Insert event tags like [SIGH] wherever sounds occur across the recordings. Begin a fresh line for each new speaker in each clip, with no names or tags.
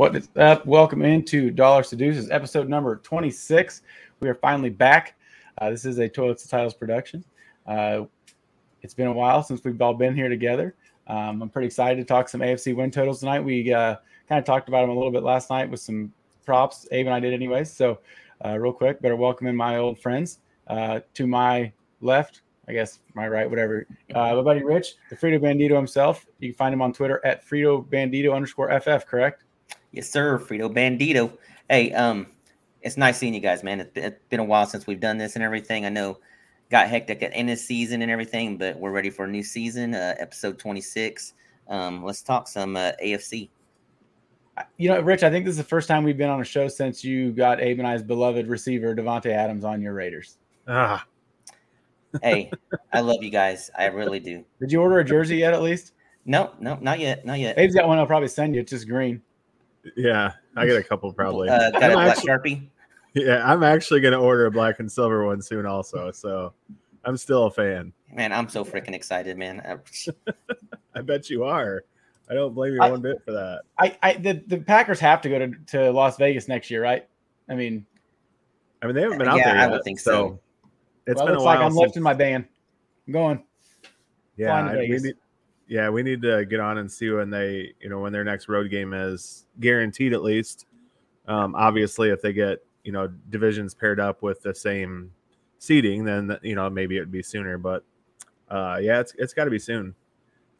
What is up? Welcome into Dollar Seduces, episode number 26. We are finally back. Uh, this is a Toilets and Titles production. Uh, it's been a while since we've all been here together. Um, I'm pretty excited to talk some AFC win totals tonight. We uh, kind of talked about them a little bit last night with some props. Abe and I did, anyways. So, uh, real quick, better welcome in my old friends. Uh, to my left, I guess my right, whatever. Uh, my buddy Rich, the Frito Bandito himself. You can find him on Twitter at Frito Bandito underscore FF, correct?
Yes, sir. Frito Bandito. Hey, um, it's nice seeing you guys, man. It's been, it's been a while since we've done this and everything. I know got hectic at end of season and everything, but we're ready for a new season, uh, episode 26. Um, let's talk some uh, AFC.
You know, Rich, I think this is the first time we've been on a show since you got Abe and I's beloved receiver, Davante Adams, on your Raiders.
Ah,
Hey, I love you guys. I really do.
Did you order a jersey yet, at least?
No, no, not yet. Not yet.
Abe's got one I'll probably send you. It's just green.
Yeah, I get a couple probably.
Uh, got a
I'm
black
actually,
Sharpie.
yeah, I'm actually gonna order a black and silver one soon, also. So I'm still a fan.
Man, I'm so freaking excited, man. I- [LAUGHS]
I bet you are. I don't blame you
I-
one bit for that.
I, I the, the Packers have to go to, to Las Vegas next year, right? I mean,
I mean, they haven't been out
Yeah,
there
I
yet.
would think so.
It's
well, it
been a
looks like
while.
I'm
since-
lifting my band. I'm going.
yeah, I- we need. Yeah, we need to get on and see when they, you know, when their next road game is guaranteed at least. Um, obviously, if they get, you know, divisions paired up with the same seating, then you know maybe it'd be sooner. But uh, yeah, it's it's got to be soon.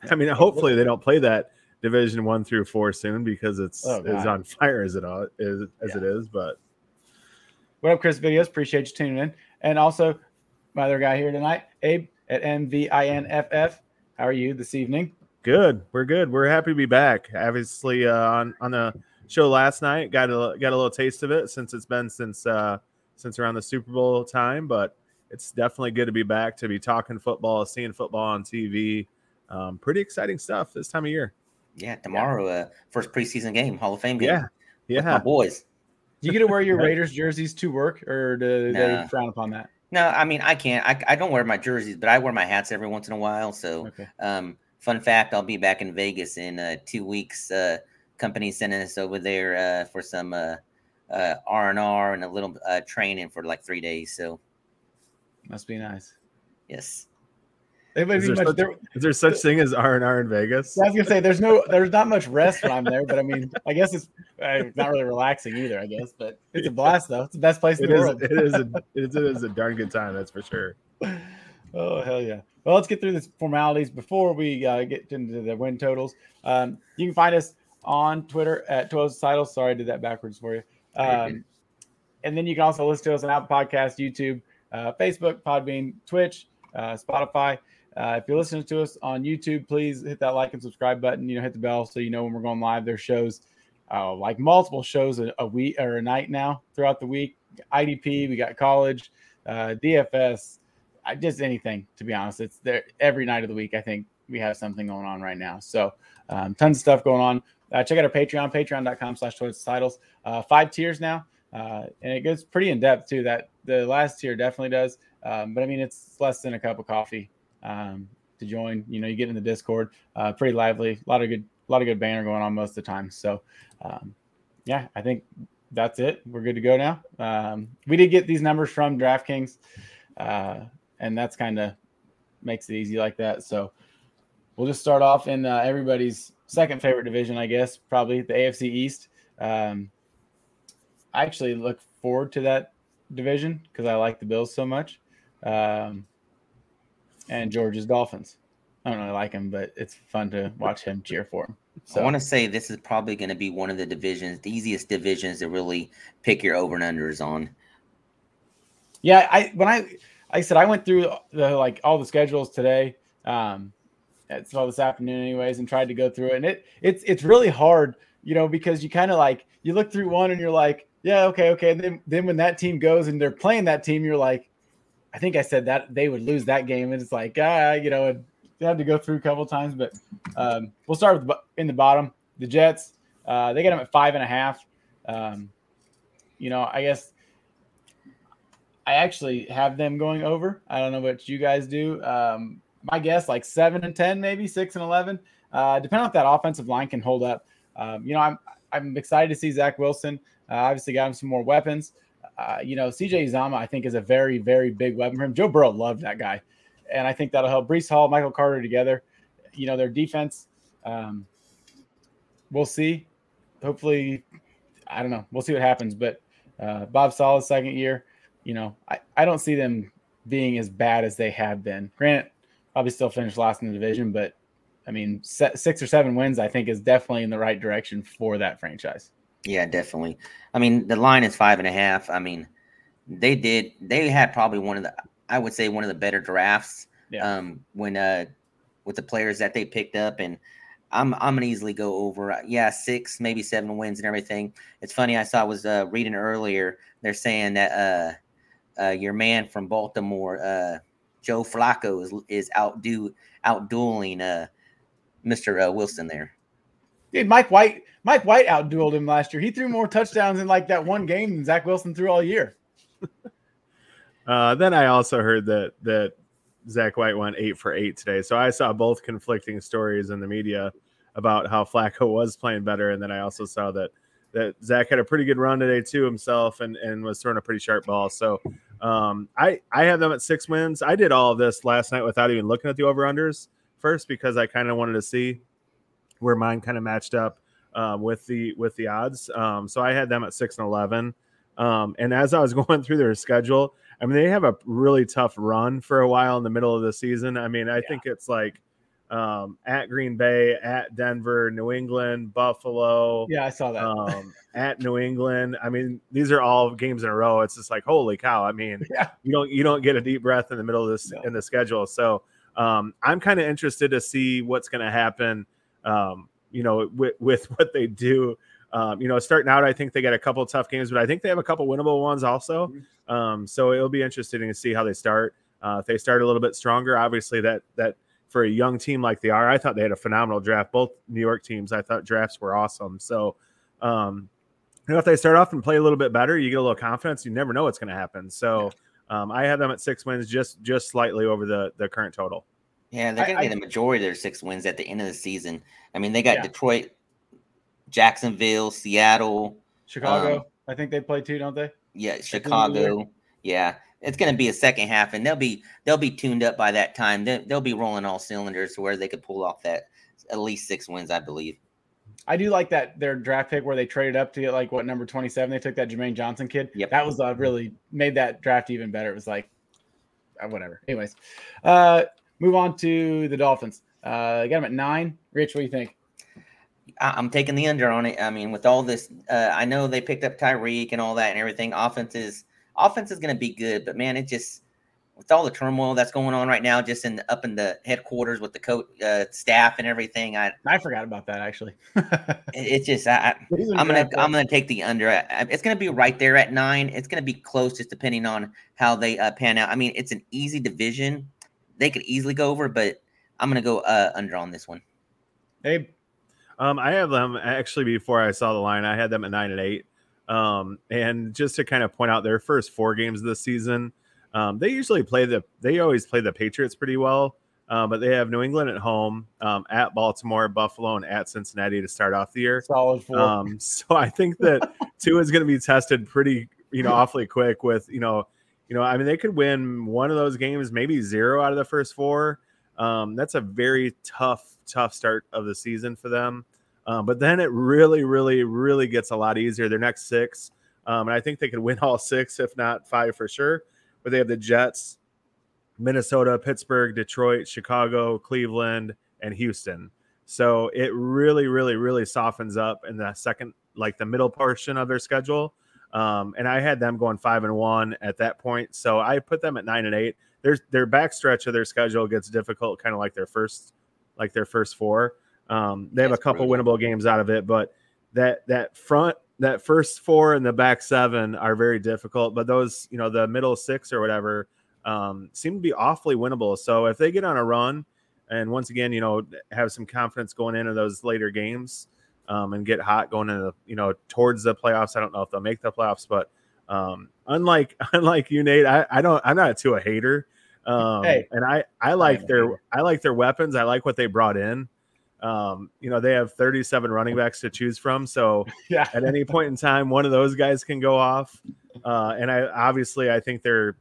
I mean, hopefully they don't play that division one through four soon because it's
Oh,
it's on fire as it all is as it is. But
What up, Chris Videos? Appreciate you tuning in. And also, my other guy here tonight, Abe at MVINFF. How are you this evening?
good, we're good. We're happy to be back. Obviously, uh, on on the show last night, got a got a little taste of it since it's been since uh, since around the Super Bowl time, but it's definitely good to be back to be talking football, seeing football on TV. Um, pretty exciting stuff this time of year.
yeah, tomorrow, uh, first preseason game, Hall of Fame game.
Yeah,
with my
yeah.
boys.
Do you get to wear your [LAUGHS] Raiders jerseys to work, or do they frown upon that?
No, I mean I can't. I, I don't wear my jerseys, but I wear my hats every once in a while. So,
Okay.
um, fun fact: I'll be back in Vegas in uh, two weeks. Uh, company sending us over there uh, for some uh, uh, R and R and a little uh, training for like three days. So,
Must be nice.
yes,
Would
Is
be
there
much,
such-
there,
Is there such thing as R and R in Vegas?
I was gonna say there's no there's not much rest when I'm there, but I mean I guess it's uh, not really relaxing either. I guess, but it's a blast though. It's the best place in
It
the
is.
world.
It is. A, it is. It is a darn good time. That's for sure.
Oh hell yeah! Well, let's get through the formalities before we uh, get into the win totals. Um, you can find us on Twitter at Twelve Titles. Sorry, I did that backwards for you. Um, and then you can also listen to us on Apple Podcast, YouTube, uh, Facebook, Podbean, Twitch, uh, Spotify. Uh, if you're listening to us on YouTube, please hit that like and subscribe button. You know, hit the bell so you know when we're going live. There's shows, uh, like multiple shows a, a week or a night now throughout the week. IDP, we got college, uh, DFS, I, just anything. To be honest, it's there every night of the week. I think we have something going on right now. So um, tons of stuff going on. Uh, check out our Patreon, patreon.com/slash towards titles. Uh, five tiers now, uh, and it goes pretty in depth too. That the last tier definitely does, um, but I mean it's less than a cup of coffee um, to join. You know, you get in the Discord, uh, pretty lively. A lot of good, a lot of good banner going on most of the time. So, um, yeah, I think that's it. We're good to go now. Um, we did get these numbers from DraftKings, uh, and that's kind of makes it easy like that. So, we'll just start off in uh, everybody's second favorite division, I guess, probably the AFC East. Um, I actually look forward to that division because I like the Bills so much. Um, and George's Dolphins. I don't really like him, but it's fun to watch him cheer for him. So
I want to say this is probably going to be one of the divisions, the easiest divisions to really pick your over and unders on.
yeah, I when I like I said I went through the like all the schedules today. Um, it's all this afternoon, anyways, and tried to go through it. And it it's it's really hard, you know, because you kind of like you look through one and you're like, yeah, okay, okay. And then then when that team goes and they're playing that team, you're like, I think I said that they would lose that game, and it's like, ah, you know, and you have to go through a couple times. But um, we'll start with in the bottom. The Jets, uh, they got them at five and a half. Um, you know, I guess I actually have them going over. I don't know what you guys do. Um, my guess, like seven and ten, maybe six and eleven, uh, depending on if that offensive line can hold up. Um, you know, I'm I'm excited to see Zach Wilson. Uh, obviously, got him some more weapons. Uh, you know, CJ Uzomah, I think, is a very, very big weapon for him. Joe Burrow loved that guy. And I think that'll help Breece Hall, Michael Carter together. You know, their defense, um, we'll see. Hopefully, I don't know. We'll see what happens. But uh, Bob Saleh's second year, you know, I, I don't see them being as bad as they have been. Granted, probably still finished last in the division, but I mean, six or seven wins, I think, is definitely in the right direction for that franchise.
Yeah, definitely. I mean, the line is five and a half. I mean, they did. They had probably one of the, I would say, one of the better drafts. Yeah. Um, when uh, with the players that they picked up, and I'm I'm gonna easily go over. Uh, yeah, six, maybe seven wins and everything. It's funny. I saw I was uh, reading earlier. They're saying that uh, uh, your man from Baltimore, uh, Joe Flacco, is is outdo outdueling uh, Mr. Uh, Wilson there.
Dude, Mike White, Mike White outdueled him last year. He threw more touchdowns in like that one game than Zach Wilson threw all year. [LAUGHS]
uh, then I also heard that that Zach White went eight for eight today. So I saw both conflicting stories in the media about how Flacco was playing better, and then I also saw that that Zach had a pretty good run today too himself, and and was throwing a pretty sharp ball. So um, I I have them at six wins. I did all of this last night without even looking at the over unders first because I kind of wanted to see where mine kind of matched up um, with the with the odds. Um, so I had them at six and eleven. Um, and as I was [LAUGHS] going through their schedule, I mean they have a really tough run for a while in the middle of the season. I mean I yeah. think it's like um, at Green Bay, at Denver, New England, Buffalo.
Yeah, I saw that. Um,
at New England. I mean, these are all games in a row. It's just like holy cow. I mean, [LAUGHS] yeah. you don't you don't get a deep breath in the middle of this no. in the schedule. So um, I'm kind of interested to see what's going to happen. Um, you know, with, with [LAUGHS] what they do. Um, you know, starting out, I think they got a couple tough games, but I think they have a couple winnable ones also. Mm-hmm. Um, so it'll be interesting to see how they start. Uh, if they start a little bit stronger, obviously that that for a young team like they are, I thought they had a phenomenal draft. Both New York teams, I thought drafts were awesome. So, um, you know, if they start off and play a little bit better, you get a little confidence. You never know what's going to happen. So, um, I have them at six wins, just just slightly over the the current total.
Yeah, they're gonna get the majority of their six wins at the end of the season. I mean, they got yeah. Detroit, Jacksonville, Seattle,
Chicago. Um, I think they play too, don't they?
Yeah, Chicago. Yeah, it's going to be a second half, and they'll be they'll be tuned up by that time. They'll, they'll be rolling all cylinders to where they could pull off that at least six wins, I believe.
I do like that their draft pick where they traded up to get like what number twenty seven. They took that Jermaine Johnson kid. Yep. that was uh, really made that draft even better. It was like uh, whatever. Anyways, uh, move on to the Dolphins. Uh, I got them at nine. Rich, what do you think?
I'm taking the under on it. I mean, with all this, uh, I know they picked up Tyreek and all that and everything. Offense is offense is going to be good, but man, it just with all the turmoil that's going on right now, just in up in the headquarters with the coach uh, staff and everything. I
I forgot about that actually. [LAUGHS]
it's just I, am gonna I'm gonna take the under. It's gonna be right there at nine. It's gonna be close, just depending on how they uh, pan out. I mean, it's an easy division. They could easily go over, but I'm gonna go uh, under on this one.
Abe.
Um, I have them actually before I saw the line. I had them at nine and eight. Um, and just to kind of point out their first four games of the season, um, they usually play the they always play the Patriots pretty well. Uh, but they have New England at home, um, at Baltimore, Buffalo, and at Cincinnati to start off the year.
Solid four.
Um, so I think that two is going to be tested pretty, you know, awfully quick. With you know, you know, I mean, they could win one of those games, maybe zero out of the first four. Um, that's a very tough, tough start of the season for them. Um, but then it really, really, really gets a lot easier. Their next six, um, and I think they could win all six, if not five for sure. But they have the Jets, Minnesota, Pittsburgh, Detroit, Chicago, Cleveland, and Houston. So it really, really, really softens up in the second, like the middle portion of their schedule. Um, and I had them going five and one at that point. So I put them at nine and eight. Their their backstretch of their schedule gets difficult, kind of like their first, like their first four. Um, they have a couple winnable games out of it, but that that front that first four and the back seven are very difficult. But those, you know, the middle six or whatever um, seem to be awfully winnable. So if they get on a run, and once again, you know, have some confidence going into those later games um, and get hot going into you know towards the playoffs. I don't know if they'll make the playoffs, but um, unlike [LAUGHS] unlike you, Nate, I, I don't I'm not too a hater. Um, hey, and I I like their I like their weapons. I like what they brought in. Um, you know, they have 37 running backs to choose from. So [LAUGHS]
Yeah.
at any point in time, one of those guys can go off. Uh, and I obviously I think their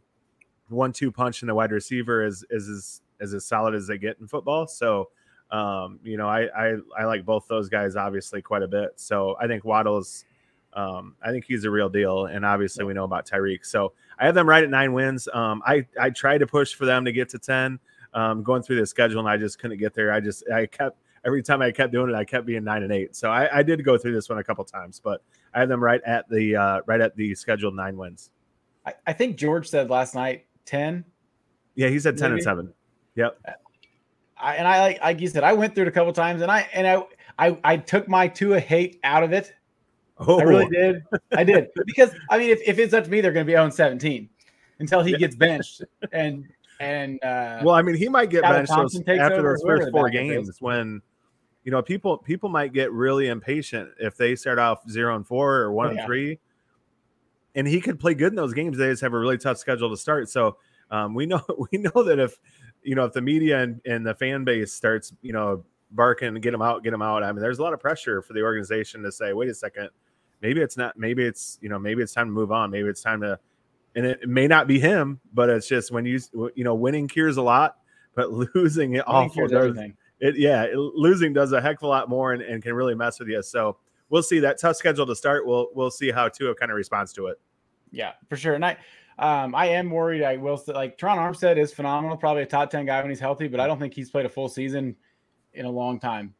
one-two punch in the wide receiver is is as is as solid as they get in football. So um, you know, I, I I like both those guys obviously quite a bit. So I think Waddle's um, I think he's a real deal, and obviously we know about Tyreek. So I have them right at nine wins. Um, I I tried to push for them to get to ten, um, going through the schedule, and I just couldn't get there. I just I kept every time I kept doing it, I kept being nine and eight. So I, I did go through this one a couple times, but I have them right at the uh, right at the scheduled nine wins.
I, I think George said last night 10.
Yeah, he said ten
Maybe.
and seven. Yep.
I, and I like like you said, I went through it a couple times and I and I I, I took my Tua hate out of it.
Oh,
I really did. I did. [LAUGHS] Because I mean if, if it's up to me, they're gonna be on 17 until he gets benched and and uh
Well, I mean, he might get benched those, after those first four
backup is.
games when you know people people might get really impatient if they start off zero and four or one
Oh,
and three. And he could play good in those games. They just have a really tough schedule to start. So um, we know [LAUGHS] we know that if you know if the media and, and the fan base starts you know barking get him out, get him out. I mean, there's a lot of pressure for the organization to say, wait a second, maybe it's not, maybe it's you know maybe it's time to move on. Maybe it's time to and it, it may not be him, but it's just when you you know winning cures a lot, but [LAUGHS] losing it
I think
awful
here's
does
everything.
it. Yeah, it- losing does a heck of a lot more and, and can really mess with you. So we'll see that tough schedule to start. We'll we'll see how Tua kind of responds to it.
Yeah, for sure. And I, um, I am worried. I will say, like Tron Armstead is phenomenal, probably a top ten guy when he's healthy, but I don't think he's played a full season in a long time,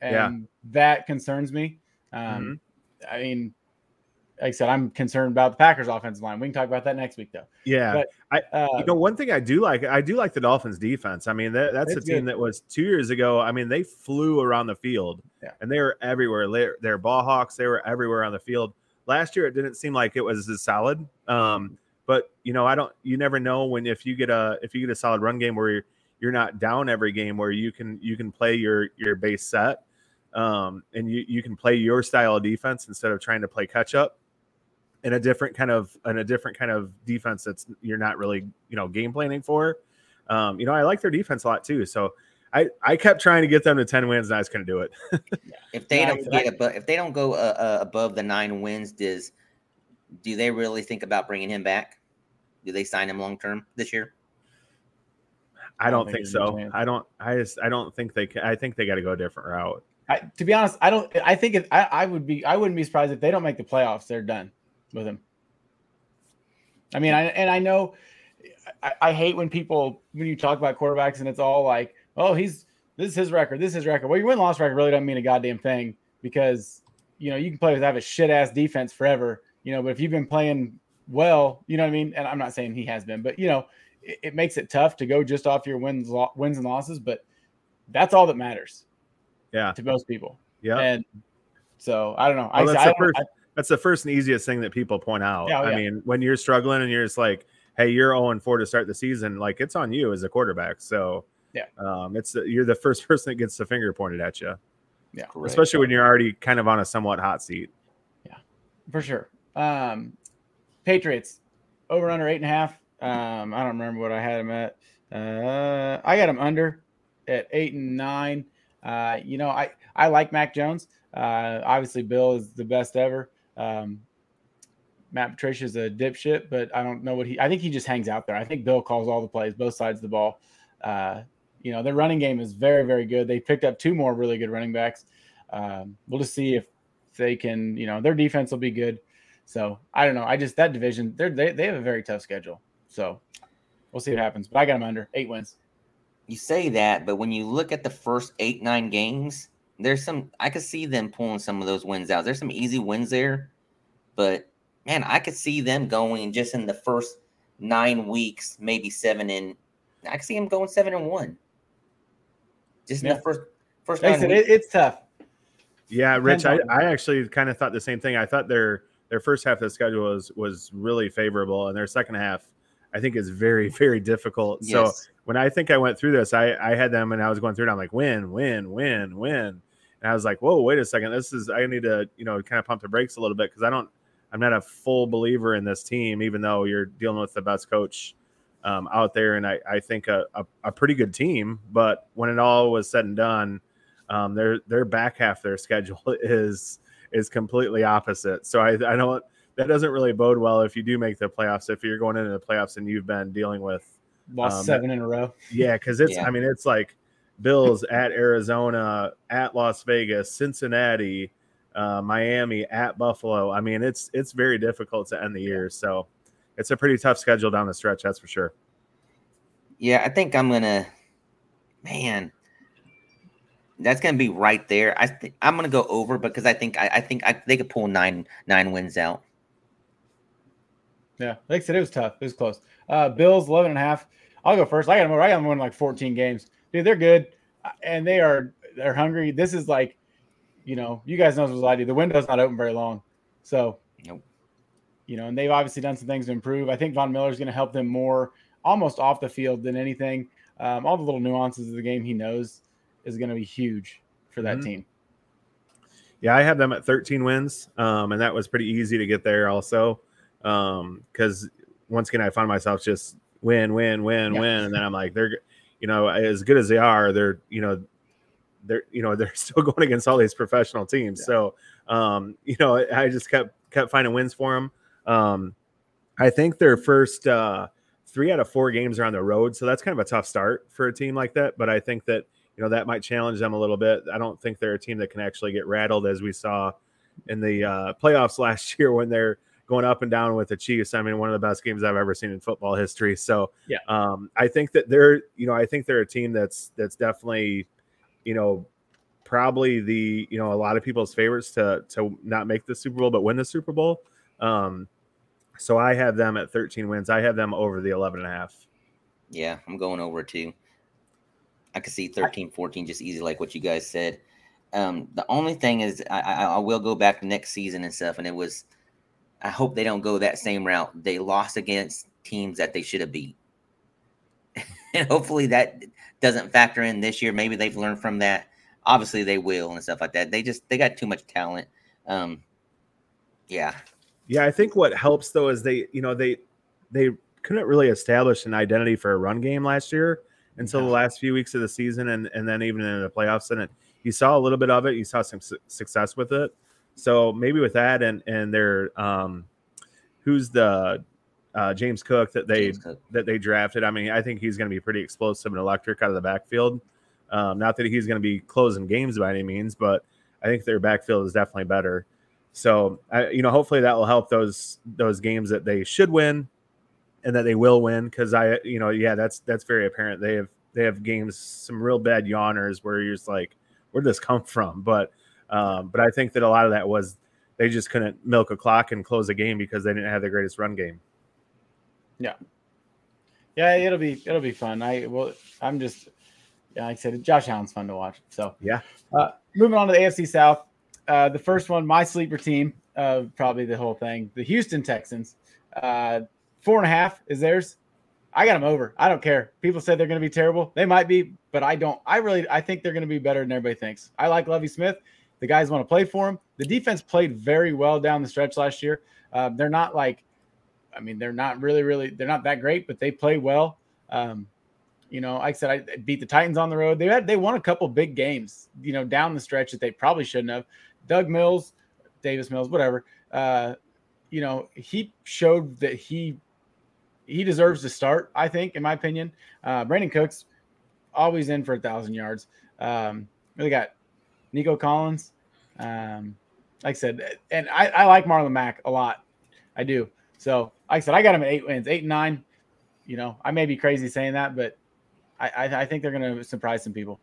and
Yeah.
that concerns me. Um, I mean, like I said, I'm concerned about the Packers' offensive line. We can talk about that next week, though.
Yeah,
But, Uh,
you know one thing I do like, I do like the Dolphins defense. I mean that, that's a team
good.
that was two years ago. I mean they flew around the field,
Yeah.
and they were everywhere. They're, they're ball hawks. They were everywhere on the field. Last year it didn't seem like it was as solid. Um, but you know I don't. You never know when if you get a if you get a solid run game where you're you're not down every game where you can you can play your your base set, um, and you you can play your style of defense instead of trying to play catch up in a different kind of in a different kind of defense that's you're not really you know game planning for. Um, you know, I like their defense a lot too. So I I kept trying to get them to ten wins and I was going to do it. [LAUGHS]
If they
Yeah,
don't get above, if they don't go uh, uh, above the nine wins, does do they really think about bringing him back? Do they sign him long term this year?
I don't think
there's any
so. I don't. I just. I don't think they. Can, I think they got to go a different route.
I, to be honest, I don't. I think it, I, I would be. I wouldn't be surprised if they don't make the playoffs. They're done with him. I mean, I and I know. I, I hate when people when you talk about quarterbacks and it's all like, oh, he's this is his record, this is his record. Well, your win loss record really doesn't mean a goddamn thing because you know you can play with have a shit ass defense forever, you know. But if you've been playing well, you know what I mean. And I'm not saying he has been, but you know, it, it makes it tough to go just off your wins, lo- wins and losses. But that's all that matters
Yeah.
to most people.
Yeah.
And so I don't know.
Well,
I,
that's
I
the
don't-
first-
I-
That's the first and easiest thing that people point out.
Yeah, oh,
I
yeah.
mean, when you're struggling and you're just like, "Hey, you're 0 and 4 to start the season," like it's on you as a quarterback. So
Yeah.
um, it's you're the first [LAUGHS] person that gets the finger pointed at you,
yeah,
especially when you're already kind of on a somewhat hot seat.
Yeah, for sure. Um, Patriots over under eight and a half. Um, I don't remember what I had them at. Uh, I got them under at eight and nine. Uh, you know, I I like Mac Jones. Uh, obviously, Bill is the best ever. Um, Matt Patricia is a dipshit, but I don't know what he. I think he just hangs out there. I think Bill calls all the plays, both sides of the ball. Uh, you know, their running game is very, very good. They picked up two more really good running backs. Um, we'll just see if they can. You know, their defense will be good. So I don't know. I just that division. They're, they they have a very tough schedule. So we'll see what happens. But I got them under eight wins.
You say that, but when you look at the first eight nine games, there's some I could see them pulling some of those wins out. There's some easy wins there, but man, I could see them going just in the first nine weeks, maybe seven and I could see them going seven and one. Just in the first first
Like I
nine
said,
weeks.
it, it's tough.
Yeah, Rich, I, I actually kind of thought the same thing. I thought their their first half of the schedule was was really favorable, and their second half, I think, is very [LAUGHS] very difficult. So when I think I went through this, I I had them and I was going through it. I'm like, win, win, win, win, and I was like, whoa, wait a second, this is I need to you know kind of pump the brakes a little bit because I don't I'm not a full believer in this team, even though you're dealing with the best coach um, out there, and I I think a, a a pretty good team, but when it all was said and done. Um, their their back half their [LAUGHS] schedule is is completely opposite. So I I don't that doesn't really bode well if you do make the playoffs. If you're going into the playoffs and you've been dealing with
lost um, seven in a row.
Yeah, because it's yeah. I mean it's like Bills at Arizona, at Las Vegas, Cincinnati, uh, Miami, at Buffalo. I mean it's it's very difficult to end the year. So it's a pretty tough schedule down the stretch. That's for sure.
Yeah, I think I'm gonna. Man, that's gonna be right there. I think I'm gonna go over because I think I, I think I, they could pull nine nine wins out.
Yeah, like I said, it was tough. It was close. Uh, Bills 11 and a half. I'll go first. I got them. I got them winning like 14 games. Dude, they're good, uh, and they are they're hungry. This is like, you know, you guys know as I do. The window's not open very long, so nope. You know, and they've obviously done some things to improve. I think Von Miller is going to help them more, almost off the field than anything. Um, all the little nuances of the game he knows is going to be huge for that mm-hmm. team.
Yeah, I have them at 13 wins, um, and that was pretty easy to get there. Also, because um, once again, I find myself just win, win, win, yeah. win, and then I'm like, they're, you know, as good as they are, they're, you know, they're, you know, [LAUGHS] they're still going against all these professional teams. Yeah. So, um, you know, I just kept kept finding wins for them. Um, I think their first uh, three out of four games are on the road, so that's kind of a tough start for a team like that. But I think that you know that might challenge them a little bit. I don't think they're a team that can actually get rattled as we saw in the uh, playoffs [LAUGHS] last year when they're going up and down with the Chiefs. I mean, one of the best games I've ever seen in football history. So
yeah,
um, I think that they're you know I think they're a team that's that's definitely you know probably the you know a lot of people's favorites to to not make the Super Bowl but win the Super Bowl. Um, so I have them at 13 wins. I have them over the 11 and a half.
Yeah, I'm going over too. I could see 13, 14 just easy, like what you guys said. Um, the only thing is, I, I, I will go back to next season and stuff, and it was, I hope they don't go that same route. They lost against teams that they should have beat. [LAUGHS] and hopefully that doesn't factor in this year. Maybe they've learned from that. Obviously they will and stuff like that. They just, they got too much talent. Um, yeah.
Yeah. I think what helps though is they, you know, they, they couldn't really establish an identity for a run game last year until the last few weeks of the season, and and then even in the playoffs. And it, you saw a little bit of it. You saw some su- success with it. So maybe with that, and and their um, who's the uh, James Cook that they Cook. that they drafted. I mean, I think he's going to be pretty explosive and electric out of the backfield. Um, not that he's going to be closing games by any means, but I think their backfield is definitely better. So, I, you know, hopefully that will help those those games that they should win and that they will win because I, you know, yeah, that's that's very apparent. They have they have games some real bad yawners where you're just like, where did this come from? But um, but I think that a lot of that was they just couldn't milk a clock and close a game because they didn't have the greatest run game.
Yeah, yeah, it'll be it'll be fun. I well, I'm just yeah, like I said, Josh Allen's fun to watch. So
yeah,
uh, moving on to the AFC South. Uh, the first one, my sleeper team, uh, probably the whole thing, the Houston Texans. Uh, Four and a half is theirs. I got them over. I don't care. People say they're going to be terrible. They might be, but I don't. I really, I think they're going to be better than everybody thinks. I like Lovie Smith. The guys want to play for him. The defense played very well down the stretch last year. Uh, they're not like, I mean, they're not really, really, they're not that great, but they play well. Um, you know, like I said, I beat the Titans on the road. They had, they won a couple big games, you know, down the stretch that they probably shouldn't have. Doug Mills, Davis Mills, whatever. Uh, you know, he showed that he he deserves to start. I think, in my opinion, uh, Brandin Cooks always in for a thousand yards. Um, really got Nico Collins. Um, like I said, and I, I like Marlon Mack a lot. I do. So, like I said, I got him at eight wins, eight and nine. You know, I may be crazy saying that, but I, I, I think they're going to surprise some people.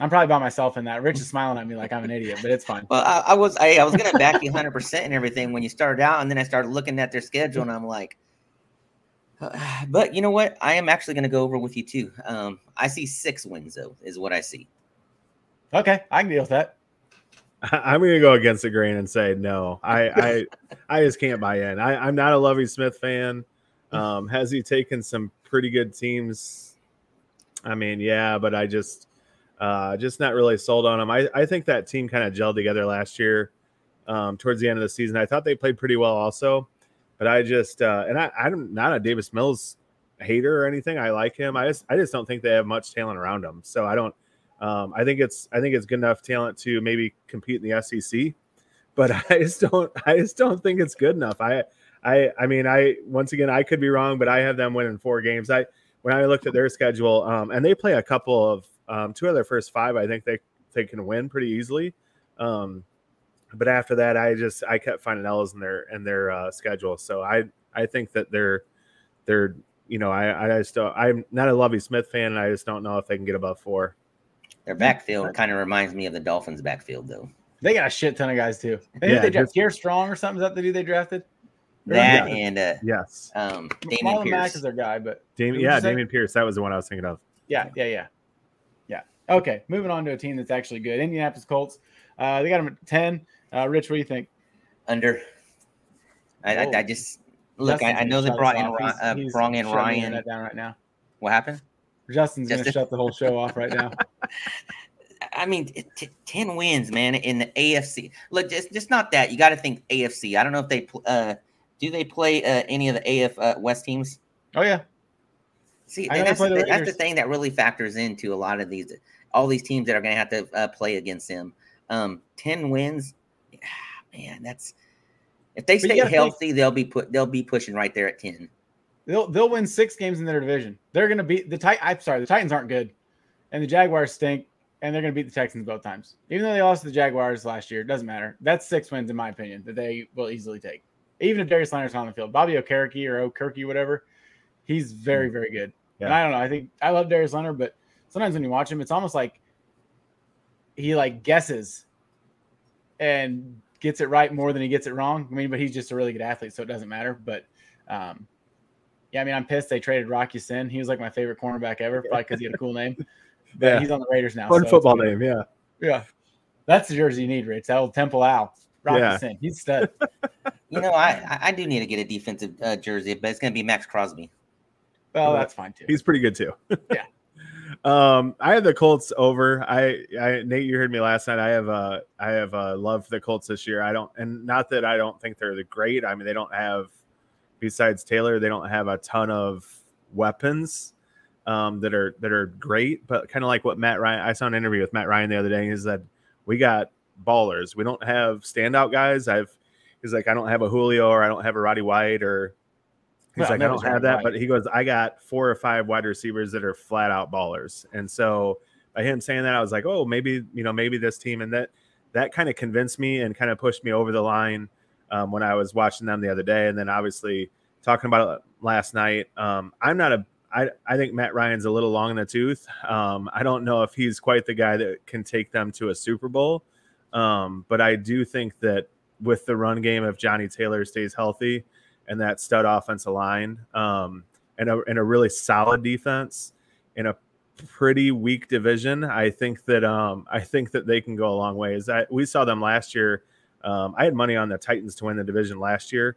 I'm probably by myself in that. Rich is smiling at me like I'm an idiot, but it's fine.
Well, I, I was I, I was going to back you 100 percent and everything when you started out, and then I started looking at their schedule, and I'm like, [SIGHS] but you know what? I am actually going to go over with you too. Um, I see six wins though, is what I see.
Okay, I can deal with that. [LAUGHS]
I'm going to go against the grain and say no. I I, [LAUGHS] I just can't buy in. I, I'm not a Lovie Smith fan. Um, has he taken some pretty good teams? I mean, yeah, but I just uh, just not really sold on him. I, I think that team kind of gelled together last year um, towards the end of the season. I thought they played pretty well also. But I just uh, and I, I'm not a Davis Mills hater or anything. I like him. I just I just don't think they have much talent around him. So I don't Um, I think it's I think it's good enough talent to maybe compete in the SEC, but [LAUGHS] I just don't I just don't think it's good enough. I I I mean I once again I could be wrong, but I have them winning four games. I when I looked at their schedule, um, and they play a couple of um, two of their first five, I think they they can win pretty easily. Um, but after that, I just I kept finding L's in their in their uh, schedule. So I I think that they're they're you know I I just don't, I'm not a Lovie Smith fan, and I just don't know if they can get above four.
Their backfield kind of reminds me of the Dolphins' backfield, though.
They got a shit ton of guys too. And
Yeah,
they draft
just-
Pierre Strong or something. Is that the dude they drafted?
That
Yeah.
and uh,
Yes,
um, Dameon
Marlon Mack
Pierce.
is their guy, but Dameon,
yeah,
you say?
Dameon Pierce. That was the one I was thinking of.
yeah, yeah, yeah, yeah. Okay, moving on to a team that's actually good. Indianapolis Colts. Uh, they got them at ten. Uh, Rich, what do you think?
under. I, I, I just look. I, I know
gonna
they brought in
off. He's-
uh,
he's
brought in Ryan.
internet down right now.
What happened?
Justin's going to shut the whole show off right now. [LAUGHS]
I mean, t- t- ten wins, man, in the AFC. Look, just just not that. You got to think AFC. I don't know if they pl- uh, do they play uh, any of the AF uh, West teams.
Oh yeah,
See,
I
that's, the,
the
thing- that's the thing that really factors into a lot of these, all these teams that are going to have to uh, play against them. Um, Ten wins, [SIGHS] man. That's if they stay
gotta think-
healthy, they'll be put. They'll be pushing right there at ten.
they'll they'll win six games in their division. They're going to beat the Tit. I'm sorry, the Titans aren't good, and the Jaguars stink, and they're going to beat the Texans both times. Even though they lost to the Jaguars last year, it doesn't matter. That's six wins in my opinion that they will easily take. Even if Darius Leonard's on the field, Bobby Okereke or Okereke, whatever, he's very hmm. very good. And I don't know. I think I love Darius Leonard, but sometimes when you watch him, it's almost like he like guesses and gets it right more than he gets it wrong. I mean, but he's just a really good athlete, so it doesn't matter. But um, yeah, I mean, I'm pissed they traded Rock Ya-Sin. He was like my favorite cornerback ever, probably because he had a cool name. [LAUGHS] But
Yeah.
he's on the Raiders now.
Fun
so
football name, yeah.
Yeah, that's the jersey you need, Rich. That old Temple Owl, Rocky
Yeah.
Sin. He's stud. [LAUGHS]
You know, I I- I do need to get a defensive uh, jersey, but it's going to be Maxx Crosby.
Well,
Yeah.
that's fine too.
He's pretty good too. [LAUGHS]
Yeah.
Um, I have the Colts over. I, I, Nate, you heard me last night. I have, uh, I have, uh, love for the Colts this year. I don't, and not that I don't think they're the great. I mean, they don't have, besides Taylor, they don't have a ton of weapons, um, that are that are great. But kind of like what Matt Ryan. I saw an interview with Matt Ryan the other day. He said we got ballers. We don't have standout guys. I've. He's like, I don't have a Julio or I don't have a Roddy White or He's
Well,
like, I don't have that,
right.
but he goes, I got four or five wide receivers that are flat out ballers. And so by him saying that, I was like, oh, maybe, you know, maybe this team and that that kind of convinced me and kind of pushed me over the line um, when I was watching them the other day. And then obviously talking about it last night. Um, I'm not a I, I think Matt Ryan's a little long in the tooth. Um, I don't know if he's quite the guy that can take them to a Super Bowl. Um, but I do think that with the run game, if Johnny Taylor stays healthy, and that stud offensive line um, and, a, and a really solid defense in a pretty weak division. I think that um, I think that they can go a long way. ways. I, we saw them last year. Um, I had money on the Titans to win the division last year,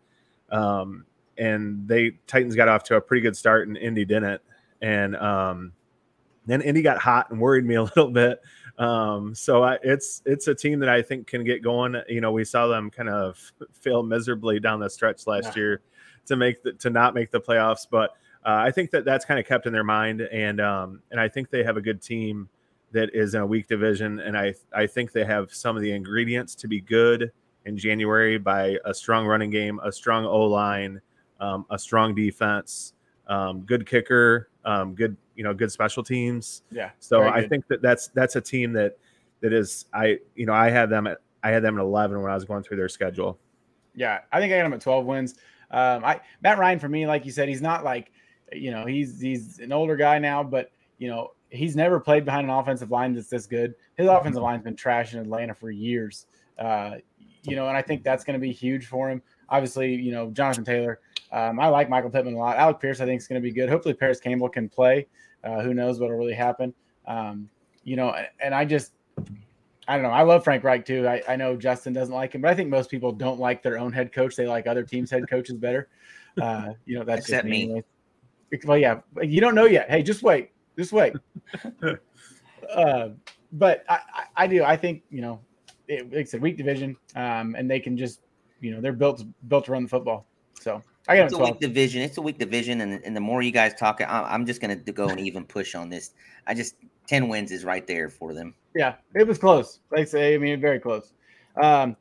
um, and they Titans got off to a pretty good start, and Indy didn't. And um, then Indy got hot and worried me a [LAUGHS] little bit. Um, so I, it's it's a team that I think can get going. You know, we saw them kind of fail miserably down the stretch last
Yeah.
year to make the, to not make the playoffs, but uh, I think that that's kind of kept in their mind, and um, and I think they have a good team that is in a weak division, and I I think they have some of the ingredients to be good in January by a strong running game, a strong O line, um, a strong defense, um, good kicker, um, good you know good special teams.
Yeah.
So I
good.
think that that's that's a team that that is I you know I had them at I had them at eleven when I was going through their schedule.
Yeah, I think I got them at 12 wins. Um, I Matt Ryan for me, like you said, he's not like, you know, he's he's an older guy now, but you know, he's never played behind an offensive line that's this good. His offensive line's been trash in Atlanta for years. Uh, you know, and I think that's going to be huge for him. Obviously, you know, Jonathan Taylor. Um, I like Michael Pittman a lot. Alec Pierce, I think, is going to be good. Hopefully, Parris Campbell can play. Uh, who knows what'll really happen? Um, you know, and, and I just, I don't know. I love Frank Reich too. I, I know Justin doesn't like him, but I think most people don't like their own head coach. They like other teams' head coaches better. Uh, you know, that's
Except
just
me.
anyways. Well, yeah, you don't know yet. Hey, just wait. Just wait. [LAUGHS] uh, but I, I, I do. I think you know, it, like I said, weak division, um, and they can just, you know, they're built built to run the football. So I got
It's a
at
weak division. It's a weak division, and, and the more you guys talk, I, I'm just going to go and even push on this. I just 10 wins is right there for them.
Yeah, it was close. Like say, I mean, very close. Um,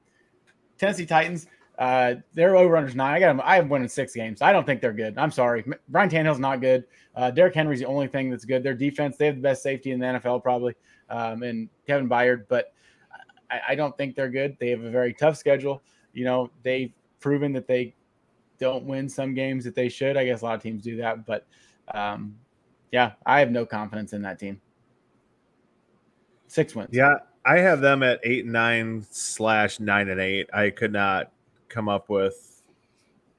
Tennessee Titans, uh, they're over under nine. I got them. I have winning six games. I don't think they're good. I'm sorry. Ryan Tannehill's not good. Uh, Derrick Henry's the only thing that's good. Their defense, they have the best safety in the NFL probably, um, and Kevin Byard. But I, I don't think they're good. They have a very tough schedule. You know, they've proven that they don't win some games that they should. I guess a lot of teams do that, but um, yeah, I have no confidence in that team. Six wins.
Yeah, I have them at eight and nine slash nine and eight. I could not come up with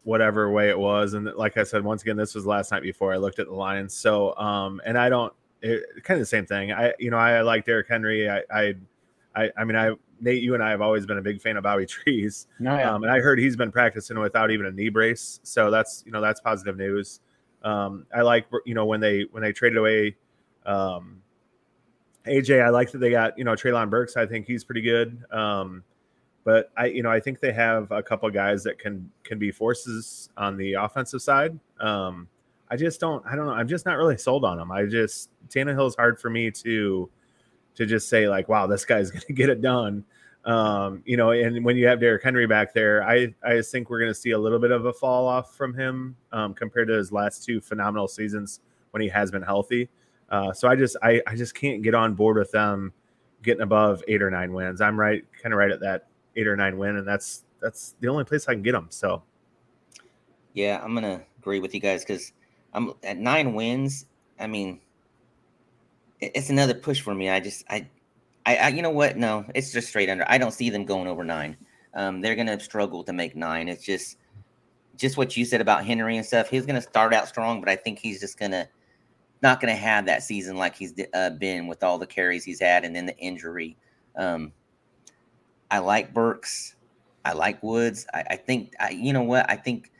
whatever way it was, and like I said, once again, this was last night before I looked at the lines. So, um, and I don't it, kind of the same thing. I, you know, I like Derrick Henry. I, I, I, I mean, I Nate, you and I have always been a big fan of Bobby [LAUGHS] Trees.
No, yeah.
um, and I heard he's been practicing without even a knee brace, so that's you know that's positive news. Um, I like you know when they when they traded away um, AJ. I like that they got you know Treylon Burks. I think he's pretty good. Um, but I you know I think they have a couple guys that can can be forces on the offensive side. Um, I just don't I don't know. I'm just not really sold on them. I just Tannehill is hard for me to to just say like wow this guy's [LAUGHS] going to get it done. Um, you know, and when you have Derrick Henry back there, I I think we're going to see a little bit of a fall off from him um, compared to his last two phenomenal seasons when he has been healthy. Uh, so I just I I just can't get on board with them getting above eight or nine wins. I'm right, kind of right at that eight or nine win, and that's that's the only place I can get them. So
yeah, I'm gonna agree with you guys because I'm at nine wins. I mean, it's another push for me. I just I I, I, you know what? No, it's just straight under. I don't see them going over nine. Um, they're gonna struggle to make nine. It's just, just what you said about Henry and stuff. He's gonna start out strong, but I think he's just gonna not gonna have that season like he's uh, been with all the carries he's had and then the injury. Um, I like Burks. I like Woods. I, I think I, you know what? I think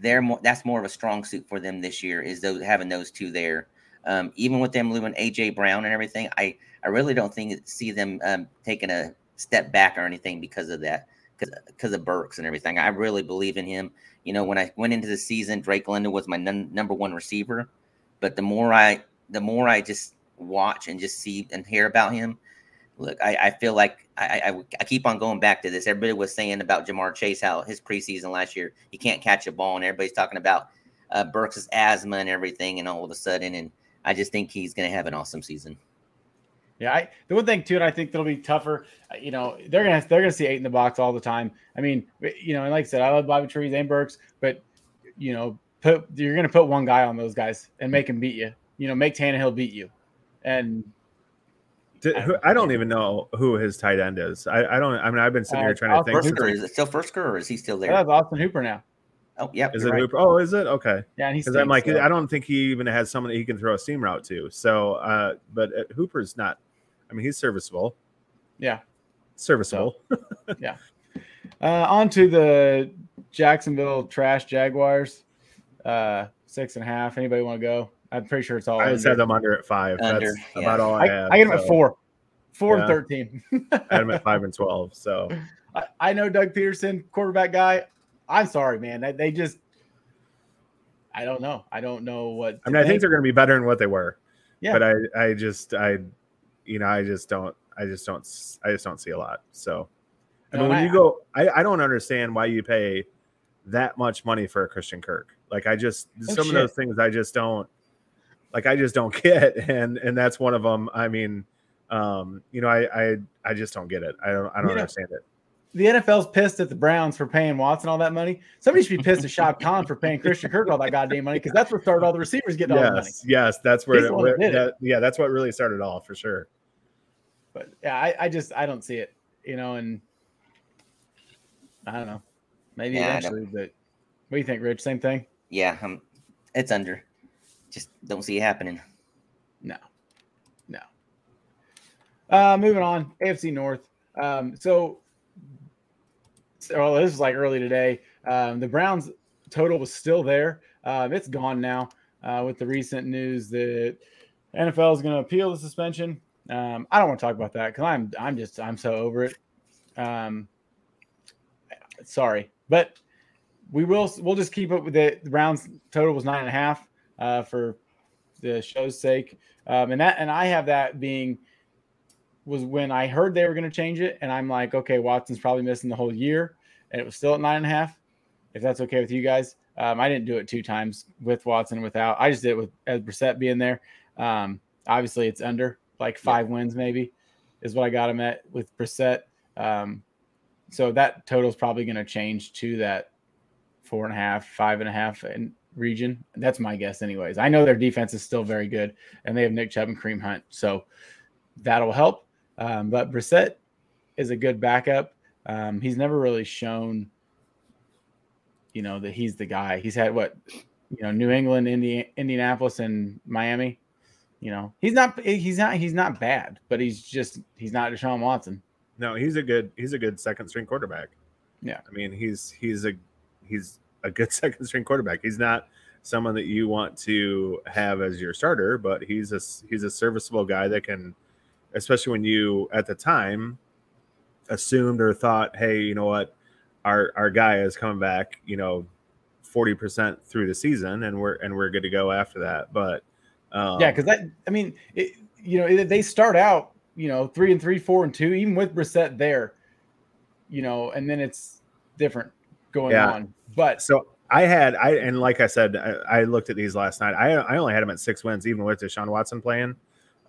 they're more. That's more of a strong suit for them this year. Is those having those two there. Um, even with them losing AJ Brown and everything, I I really don't think see them um, taking a step back or anything because of that, because of Burks and everything. I really believe in him. You know, when I went into the season, Drake London was my n- number one receiver, but the more I the more I just watch and just see and hear about him, look, I, I feel like I, I, I keep on going back to this. Everybody was saying about Ja'Marr Chase how his preseason last year he can't catch a ball, and everybody's talking about uh, Burks' asthma and everything, and all of a sudden, and I just think he's going to have an awesome season.
Yeah, I, the one thing too, and I think that'll be tougher. uh, You know, they're gonna they're gonna see eight in the box all the time. I mean, you know, and like I said, I love Bobby Trees and Burks, but you know, put you're gonna put one guy on those guys and make him beat you. You know, make Tannehill beat you, and
Did, who, I don't even know who his tight end is. I, I don't. I mean, I've been sitting here
Uh,
trying to think.
First is it still first or is he still there?
that's Austin Hooper now.
Oh, yep.
Is it
right.
Hooper? Oh, is it okay?
Yeah, and he's
Because I'm like, I don't think he even has someone that he can throw a seam route to. So, uh, but uh, Hooper's not. I mean, he's serviceable.
yeah.
Serviceable. Yeah.
Uh, on to the Jacksonville Trash Jaguars, uh, six and a half. Anybody want to go? I'm pretty sure it's all.
I
said
just had them under at five.
Under,
That's
yeah.
about all I,
I,
have.
I get them at four, four
Yeah.
and thirteen.
I had them at [LAUGHS] five and twelve. So
I, I know Doug Pederson, quarterback guy. I'm sorry, man. They, they just, I don't know. I don't know what.
I mean, I think they're going to be better than what they were.
Yeah.
But I, I just, I, you know, I just don't, I just don't, I just don't see a lot. So, I
No,
mean, when
and
you go, I, I don't understand why you pay that much money for a Christian Kirk. Like, I just,
No
some
shit.
of those things I just don't, like, I just don't [LAUGHS] get. And, and that's one of them. I mean, um, you know, I, I, I just don't get it. I don't, I don't
You know,
understand it.
The NFL's pissed at the Browns for paying Watson all that money. Somebody should be pissed at Shad Khan for paying Christian Kirk all that goddamn money because that's what started all the receivers getting all the money.
Yes, yes, that's where, it,
the one that it.
yeah, that's what really started all for sure.
But yeah, I, I just I don't see it, you know, and I don't know, maybe
Yeah,
eventually. But what do you think, Rich? Same thing?
Yeah, um, it's under. Just don't see it happening.
No, no. Uh, moving on, AFC North. Um, so, so well, this was like early today. Um, the Browns total was still there. Um, it's gone now uh, with the recent news that NFL is going to appeal the suspension. Um, I don't want to talk about that because I'm I'm just I'm so over it. Um, sorry, but we will we'll just keep it with the, the Browns total was nine and a half uh, for the show's sake. Um, and that and I have that being was when I heard they were going to change it, and I'm like, okay, Watson's probably missing the whole year, and it was still at nine and a half. If that's okay with you guys, um, I didn't do it two times with Watson without. I just did it with as Brissett being there. Um, obviously, it's under like five yeah. wins, maybe is what I got him at with Brissett. Um, so that total is probably going to change to that four and a half, five and a half in region. That's my guess, anyways. I know their defense is still very good, and they have Nick Chubb and Kareem Hunt, so that'll help. Um, but Brissett is a good backup. Um, he's never really shown, you know, that he's the guy. He's had what, you know, New England, Indi- Indianapolis, and Miami. You know, he's not he's not he's not bad, but he's just he's not Deshaun Watson.
No, he's a good he's a good second string quarterback.
Yeah,
I mean he's he's a he's a good [LAUGHS] second string quarterback. He's not someone that you want to have as your starter, but he's a he's a serviceable guy that can, especially when you at the time assumed or thought, hey, you know what, our our guy is coming back, you know, forty percent through the season, and we're and we're good to go after that. But
um, yeah, because that I mean, it, you know, they start out, you know, three and three, four and two, even with Brissett there, you know, and then it's different going yeah. on. But
so I had I and like I said, I, I, looked at these last night. I I only had them at six wins, even with Deshaun Watson playing.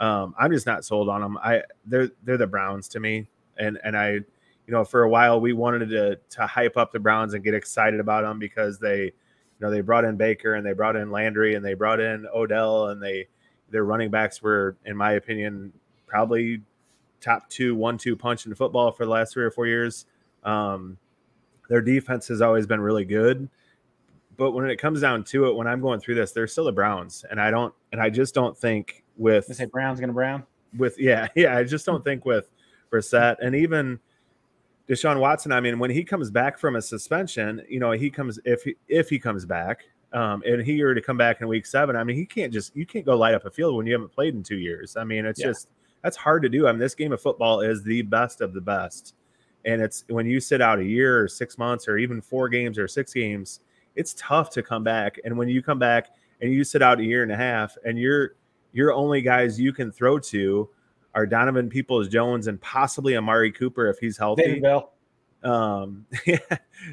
Um, I'm just not sold on them. I they're they're the Browns to me, and and I, you know, for a while we wanted to to hype up the Browns and get excited about them because they you know they brought in Baker and they brought in Landry and they brought in Odell and they their running backs were, in my opinion, probably top two one two punch in football for the last three or four years. Um, their defense has always been really good, but when it comes down to it, when I'm going through this, they're still the Browns, and I don't, and I just don't think with
I say Browns gonna Brown
with yeah [LAUGHS] yeah I just don't think with Brissett and even Deshaun Watson, I mean, when he comes back from a suspension, you know, he comes if he, if he comes back, um, and he were to come back in week seven, I mean, he can't just you can't go light up a field when you haven't played in two years. I mean, it's yeah. just that's hard to do. I mean, this game of football is the best of the best, and it's when you sit out a year or six months or even four games or six games, it's tough to come back. And when you come back and you sit out a year and a half, and you're you're only guys you can throw to are Donovan Peoples Jones and possibly Amari Cooper if he's healthy.
David Bell.
Um, [LAUGHS] yeah,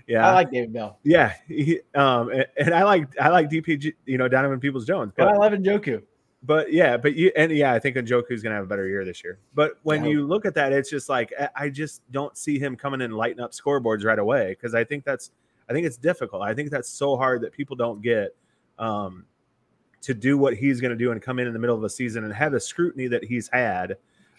yeah.
I like David Bell.
Yeah, he, um, and, and, I like I like DPJ, you know, Donovan Peoples Jones.
But I love Njoku.
But yeah, but you and yeah, I think Njoku's gonna have a better year this year. But when yeah. you look at that, it's just like I just don't see him coming and lighting up scoreboards right away because I think that's I think it's difficult. I think that's so hard that people don't get. Um, to do what he's going to do and come in in the middle of a season and have the scrutiny that he's had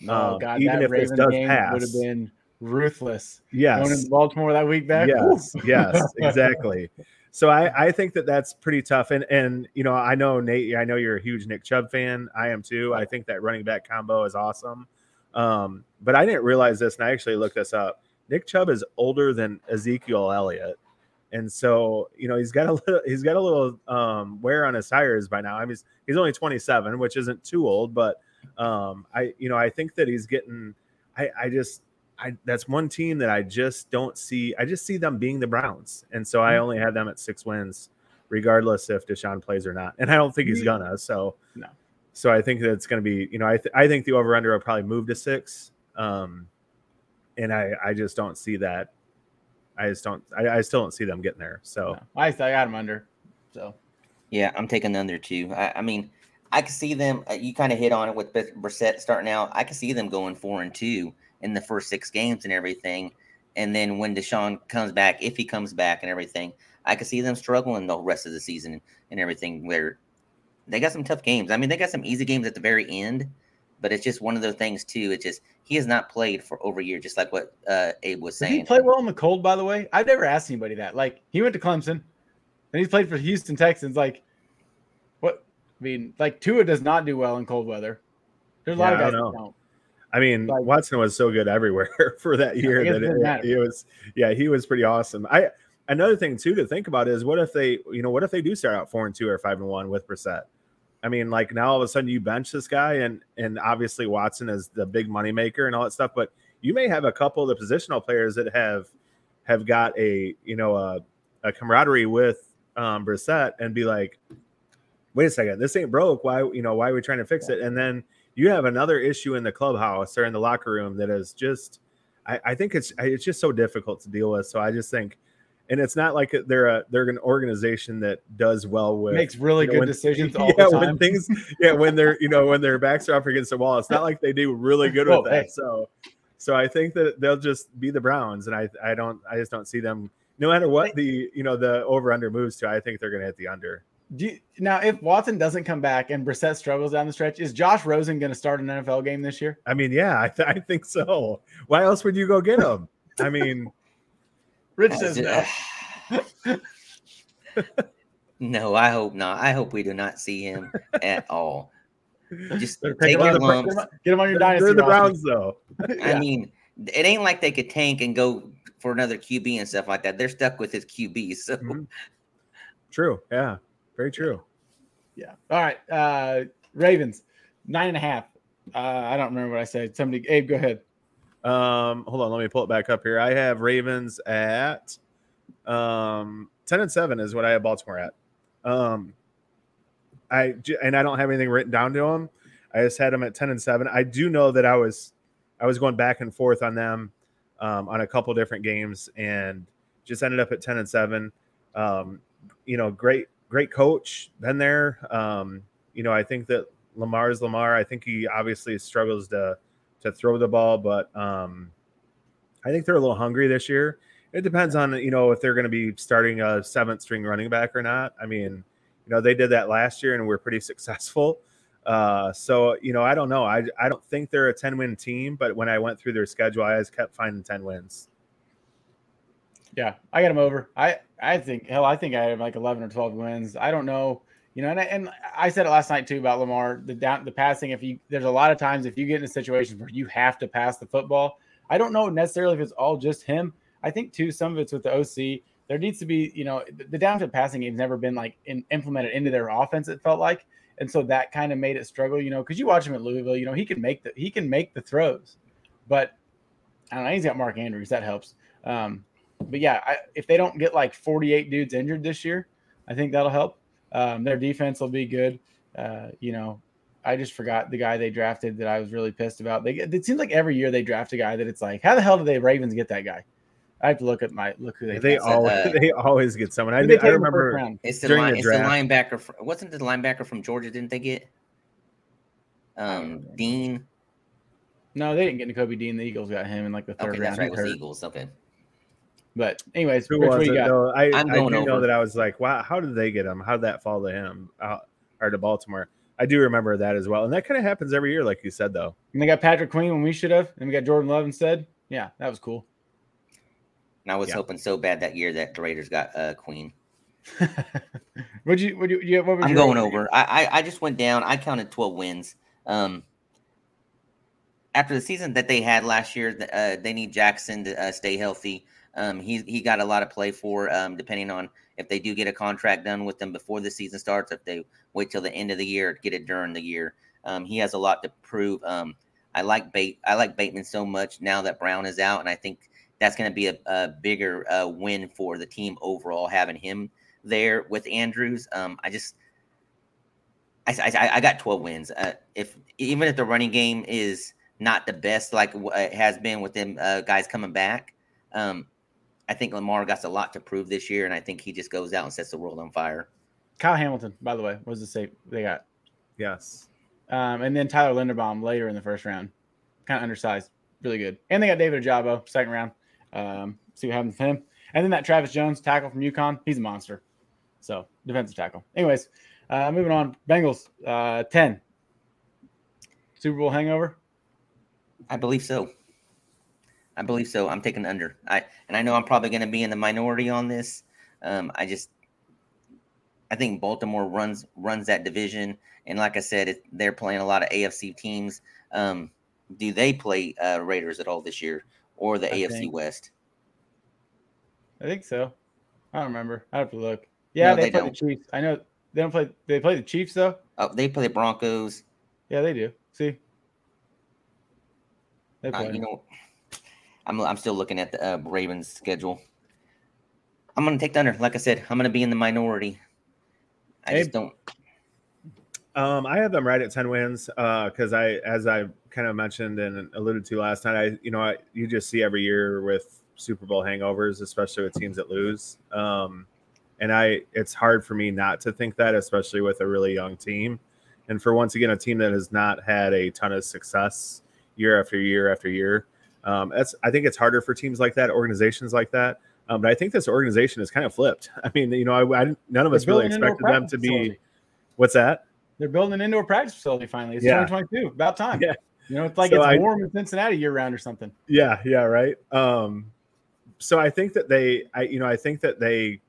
Oh um, God, even if Raven this does pass, would have been ruthless.
Yes,
going in Baltimore that week back.
Yes, [LAUGHS] yes, exactly. So I, I think that that's pretty tough. And and you know I know Nate, I know you're a huge Nick Chubb fan. I am too. I think that running back combo is awesome. Um, but I didn't realize this, and I actually looked this up. Nick Chubb is older than Ezekiel Elliott, and so you know he's got a [LAUGHS] little he's got a little um, wear on his tires by now. I mean he's, he's only 27, which isn't too old, but um, I you know I think that he's getting. I I just I that's one team that I just don't see. I just see them being the Browns, and so I mm-hmm. only have them at six wins, regardless if Deshaun plays or not. And I don't think he's gonna. So
no.
So I think that it's going to be. You know, I th- I think the over under will probably move to six. Um, and I I just don't see that. I just don't. I, I still don't see them getting there. So no.
I I got them under. So
yeah, I'm taking under too. I, I mean, I can see them. Uh, you kind of hit on it with Brissett starting out. I can see them going four and two in the first six games and everything. And then when Deshaun comes back, if he comes back and everything, I can see them struggling the rest of the season and everything. Where they got some tough games. I mean, they got some easy games at the very end, but it's just one of those things too. It's just he has not played for over a year, just like what uh, Abe was saying.
Did he play well in the cold, by the way. I've never asked anybody that. Like he went to Clemson, and he's played for Houston Texans. Like what? I mean, like Tua does not do well in cold weather. There's a yeah, lot of guys that don't.
I mean, like, Watson was so good everywhere [LAUGHS] for that year that it, it, it, was. Yeah, he was pretty awesome. I another thing too to think about is what if they, you know, what if they do start out four and two or five and one with Brissett? I mean, like now all of a sudden you bench this guy, and and obviously Watson is the big money maker and all that stuff, but you may have a couple of the positional players that have have got a you know a, a camaraderie with um, Brissett and be like, wait a second, this ain't broke. Why, you know, why are we trying to fix it? And then you have another issue in the clubhouse or in the locker room that is just, I, I think it's it's just so difficult to deal with. So I just think, and it's not like they're a they're an organization that does well with
makes really
you know,
good
when-
decisions [LAUGHS] all
yeah,
the time.
when things, yeah, when they're you know when their backs are up against the wall, it's not like they do really good with [LAUGHS]
Oh,
that.
hey.
So, so I think that they'll just be the Browns, and I I don't I just don't see them. No matter what the you know the over under moves to, I think they're going to hit the under.
Do you, now, if Watson doesn't come back and Brissett struggles down the stretch, is Josh Rosen going to start an NFL game this year?
I mean, yeah, I, th- I think so. Why else would you go get him? I mean,
Rich says no. [SIGHS]
no, I hope not. I hope we do not see him at all. Just
Better
take your lumps.
Get him, get him on your dynasty.
they're
the.
Browns though.
I mean, it ain't like they could tank and go for another QB and stuff like that. They're stuck with his QB. So
Mhm. True. Yeah. Very true.
Yeah. All right. Uh, Ravens, nine and a half. Uh, I don't remember what I said. Somebody, Abe, go ahead.
Um, hold on, let me pull it back up here. I have Ravens at um 10 and 7 is what I have Baltimore at. Um I and I don't have anything written down to them. I just had them at 10 and 7. I do know that I was I was going back and forth on them um on a couple different games and just ended up at 10 and 7. Um, you know, great, great coach, been there. Um, you know, I think that Lamar's Lamar. I think he obviously struggles to to throw the ball, but um, I think they're a little hungry this year. It depends on you know if they're going to be starting a seventh string running back or not. I mean, you know they did that last year and we're pretty [LAUGHS] successful. Uh, so you know I don't know. I I don't think they're a ten win team, but when I went through their schedule, I just kept finding ten wins.
Yeah, I got them over. I I think hell, I think I have like eleven or twelve wins. I don't know, you know, and I, and I said it last night too about Lamar. The down the passing. If you there's a lot of times if you get in a situation where you have to pass the football, I don't know necessarily if it's all just him. I think too some of it's with the OC. There needs to be, you know, the, the downfield passing game's never been like in, implemented into their offense. It felt like, and so that kind of made it struggle. You know, because you watch him at Louisville, you know, he can make the he can make the throws, but I don't know. He's got Mark Andrews. That helps. Um, but yeah, I, if they don't get like 48 dudes injured this year, I think that'll help. Um, their defense will be good. Uh, you know, I just forgot the guy they drafted that I was really pissed about. They it seems like every year they draft a guy that it's like, how the hell did they Ravens get that guy? I have to look at my look who they
They
That's
always
uh, [LAUGHS]
they always get someone. I,
they
I
take the
remember
it's the line,
the
it's the linebacker. From, wasn't the linebacker from Georgia? Didn't they get um Dean?
No, they didn't get Kobe Dean. The Eagles got him in like the third
Okay,
round.
that's right. It was
hurt.
Eagles. Okay.
But anyways,
who
Rich,
was
what you
it?
got?
No, I,
I'm
I
going
do know that I was like, wow, how did they get him? How did that fall to him uh, or to Baltimore? I do remember that as well, and that kind of happens every year, like you said, though.
And they got Patrick Queen when we should have, and we got Jordan Love instead. Yeah, that was cool.
And I was
Yeah.
hoping so bad that year that the Raiders got uh, Queen. [LAUGHS]
Would you? Would you? Yeah, what was
I'm
your
going over. I, I I just went down. I counted 12 wins. Um, after the season that they had last year, uh, they need Jackson to uh, stay healthy. Um, he he got a lot of play for. Um, depending on if they do get a contract done with them before the season starts, if they wait till the end of the year, get it during the year. Um, he has a lot to prove. Um, I like Bait. I like Bateman so much now that Brown is out, and I think that's going to be a, a bigger uh, win for the team overall having him there with Andrews. Um, I just I, I, I got 12 wins. Uh, if even if the running game is not the best like w- it has been with them uh, guys coming back, um, I think Lamar got a lot to prove this year, and I think he just goes out and sets the world on fire.
Kyle Hamilton, by the way, was the safe they got.
Yes.
Um, and then Tyler Linderbaum later in the first round, kind of undersized, really good. And they got David Ojabo second round. Um, see what happens with him. And then that Travis Jones tackle from UConn, he's a monster. So defensive tackle. Anyways, uh, moving on. Bengals uh, ten. Super Bowl hangover.
I believe so. I believe so. I'm taking under. I and I know I'm probably going to be in the minority on this. Um, I just I think Baltimore runs runs that division, and like I said, it, they're playing a lot of AFC teams. Um, do they play uh, Raiders at all this year, or the
I
AFC
think-
West?
I think so. I don't remember. I have to look. Yeah,
No,
they,
they
play
don't.
the Chiefs. I know they don't play. They play the Chiefs though.
Oh, they play the Broncos.
Yeah, they do. See, they
Uh, you know, I'm I'm still looking at the uh, Ravens schedule. I'm gonna take the under. Like I said, I'm gonna be in the minority. I just don't.
Um, I have them right at ten wins because I, as I kind of mentioned and alluded to last night, I you know I, you just see every year with Super Bowl hangovers, especially with teams that lose. Um, and I, it's hard for me not to think that, especially with a really young team, and for once again a team that has not had a ton of success year after year after year. Um, that's I think it's harder for teams like that, organizations like that. Um, but I think this organization is kind of flipped. [LAUGHS] I mean, you know, I, I none of us really expected them to be.
Facility.
What's that?
They're building an indoor practice facility finally. It's
Yeah.
2022. About time.
Yeah.
You know, it's like
So
it's
I-
warm in Cincinnati year round or something.
Yeah, yeah, right. Um, so I think that they, I, you know, I think that they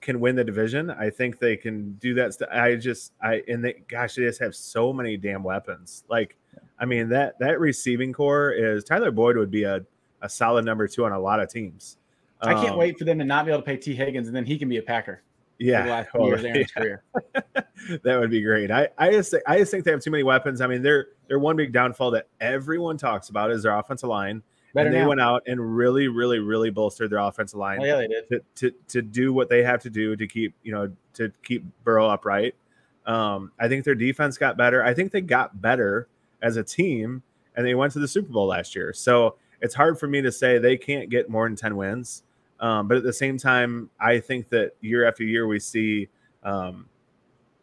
can win the division. I think they can do that. St- I just, I, and they, gosh, they just have so many damn weapons. Like, I mean, that that receiving core is Tyler Boyd would be a, a solid number two on a lot of teams.
I can't
Um,
wait for them to not be able to pay Tee Higgins and then he can be a Packer
Yeah, oh, yeah. [LAUGHS] [LAUGHS] that would be great. I, I just I just think they have too many weapons. I mean, they're they're one big downfall that everyone talks about is their offensive line.
Better
and they
now.
went out and really, really, really bolstered their offensive line
Oh, yeah, they did.
to, to to do what they have to do to keep you know to keep Burrow upright. Um, I think their defense got better. I think they got better as a team, and they went to the Super Bowl last year. So it's hard for me to say they can't get more than ten wins. Um, but at the same time, I think that year after year we see um,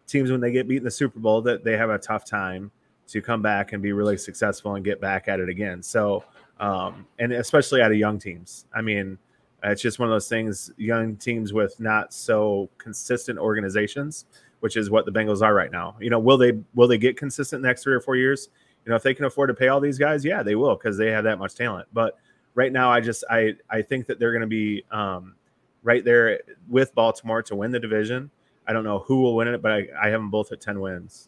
teams when they get beat in the Super Bowl that they have a tough time to come back and be really successful and get back at it again. So, um, and especially out of young teams. I mean, it's just one of those things. Young teams with not so consistent organizations, which is what the Bengals are right now. You know, will they will they get consistent the next three or four years? You know, if they can afford to pay all these guys, yeah, they will because they have that much talent. But right now, I just I I think that they're going to be um, right there with Baltimore to win the division. I don't know who will win it, but I, I have them both at ten wins.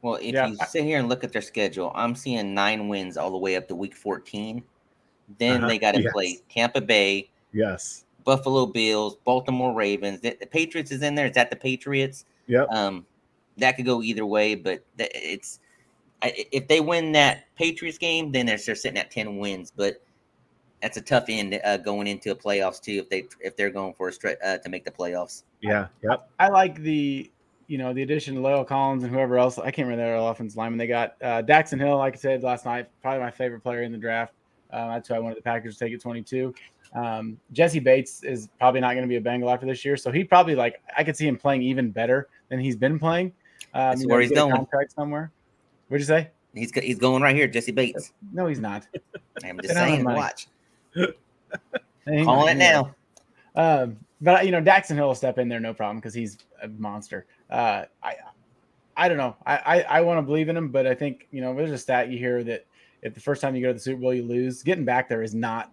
Well, if
Yeah,
you sit here and look at their schedule, I'm seeing nine wins all the way up to week 14. Then
Uh-huh,
they got to
yes.
play Tampa Bay,
Yes.
Buffalo Bills, Baltimore Ravens. The, the Patriots is in there. Is that the Patriots?
Yep.
Um, that could go either way, but it's I, if they win that Patriots game, then they're, they're sitting at ten wins. But that's a tough end uh, going into a playoffs too. If they if they're going for a straight uh, to make the playoffs.
Yeah. Yep.
I like the you know the addition of La'el Collins and whoever else. I can't remember their offensive lineman they got. Uh, Daxton Hill, like I said last night, probably my favorite player in the draft. Uh, that's who I wanted the Packers to take at 22. Um, Jessie Bates is probably not going to be a Bengal after this year, so he probably like I could see him playing even better than he's been playing. Um,
That's where
know,
he's going.
Contract somewhere. What'd you say?
He's he's going right here, Jessie Bates.
No, he's not.
I'm just
Get out of
saying.
my-
Watch,
He-
calling it now.
Um, but you know, Daxton Hill will step in there no problem because he's a monster. Uh, I, I don't know. I, I, I want to believe in him, but I think you know, there's a stat you hear that if the first time you go to the Super Bowl you lose, getting back there is not.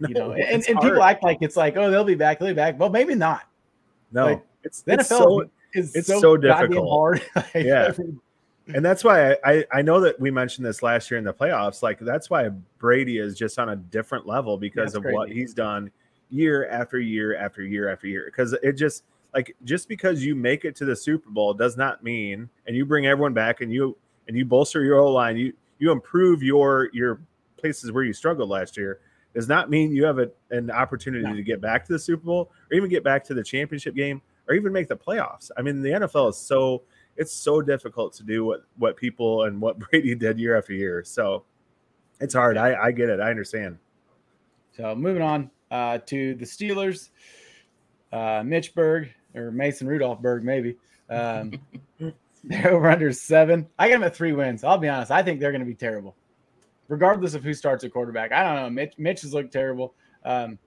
You know,
No,
and, and people act like it's like, oh, they'll be back, they'll be back. Well, maybe not.
No.
like,
it's,
The
it's
NFL
so
is
it's
so,
so difficult.
hard. [LAUGHS] Like,
Yeah. And that's why I, I I know that we mentioned this last year in the playoffs. Like that's why Brady is just on a different level because
That's
of what he's done year after year after year after year. Because it just like just because you make it to the Super Bowl does not mean, and you bring everyone back and you and you bolster your O line, you you improve your your places where you struggled last year. Does not mean you have a, an opportunity
No.
to get back to the Super Bowl or even get back to the championship game or even make the playoffs. I mean, the NFL is so it's so difficult to do what what people and what [LAUGHS] Brady did year after year. So it's hard. I, I get it. I understand.
So moving on uh, to the Steelers, uh, Mitch Berg or Mason Rudolph Berg, maybe. Um, [LAUGHS] they're over under seven. I got them at three wins. I'll be honest. I think they're going to be terrible, regardless of who starts at quarterback. I don't know. Mitch, Mitch has looked terrible. Um,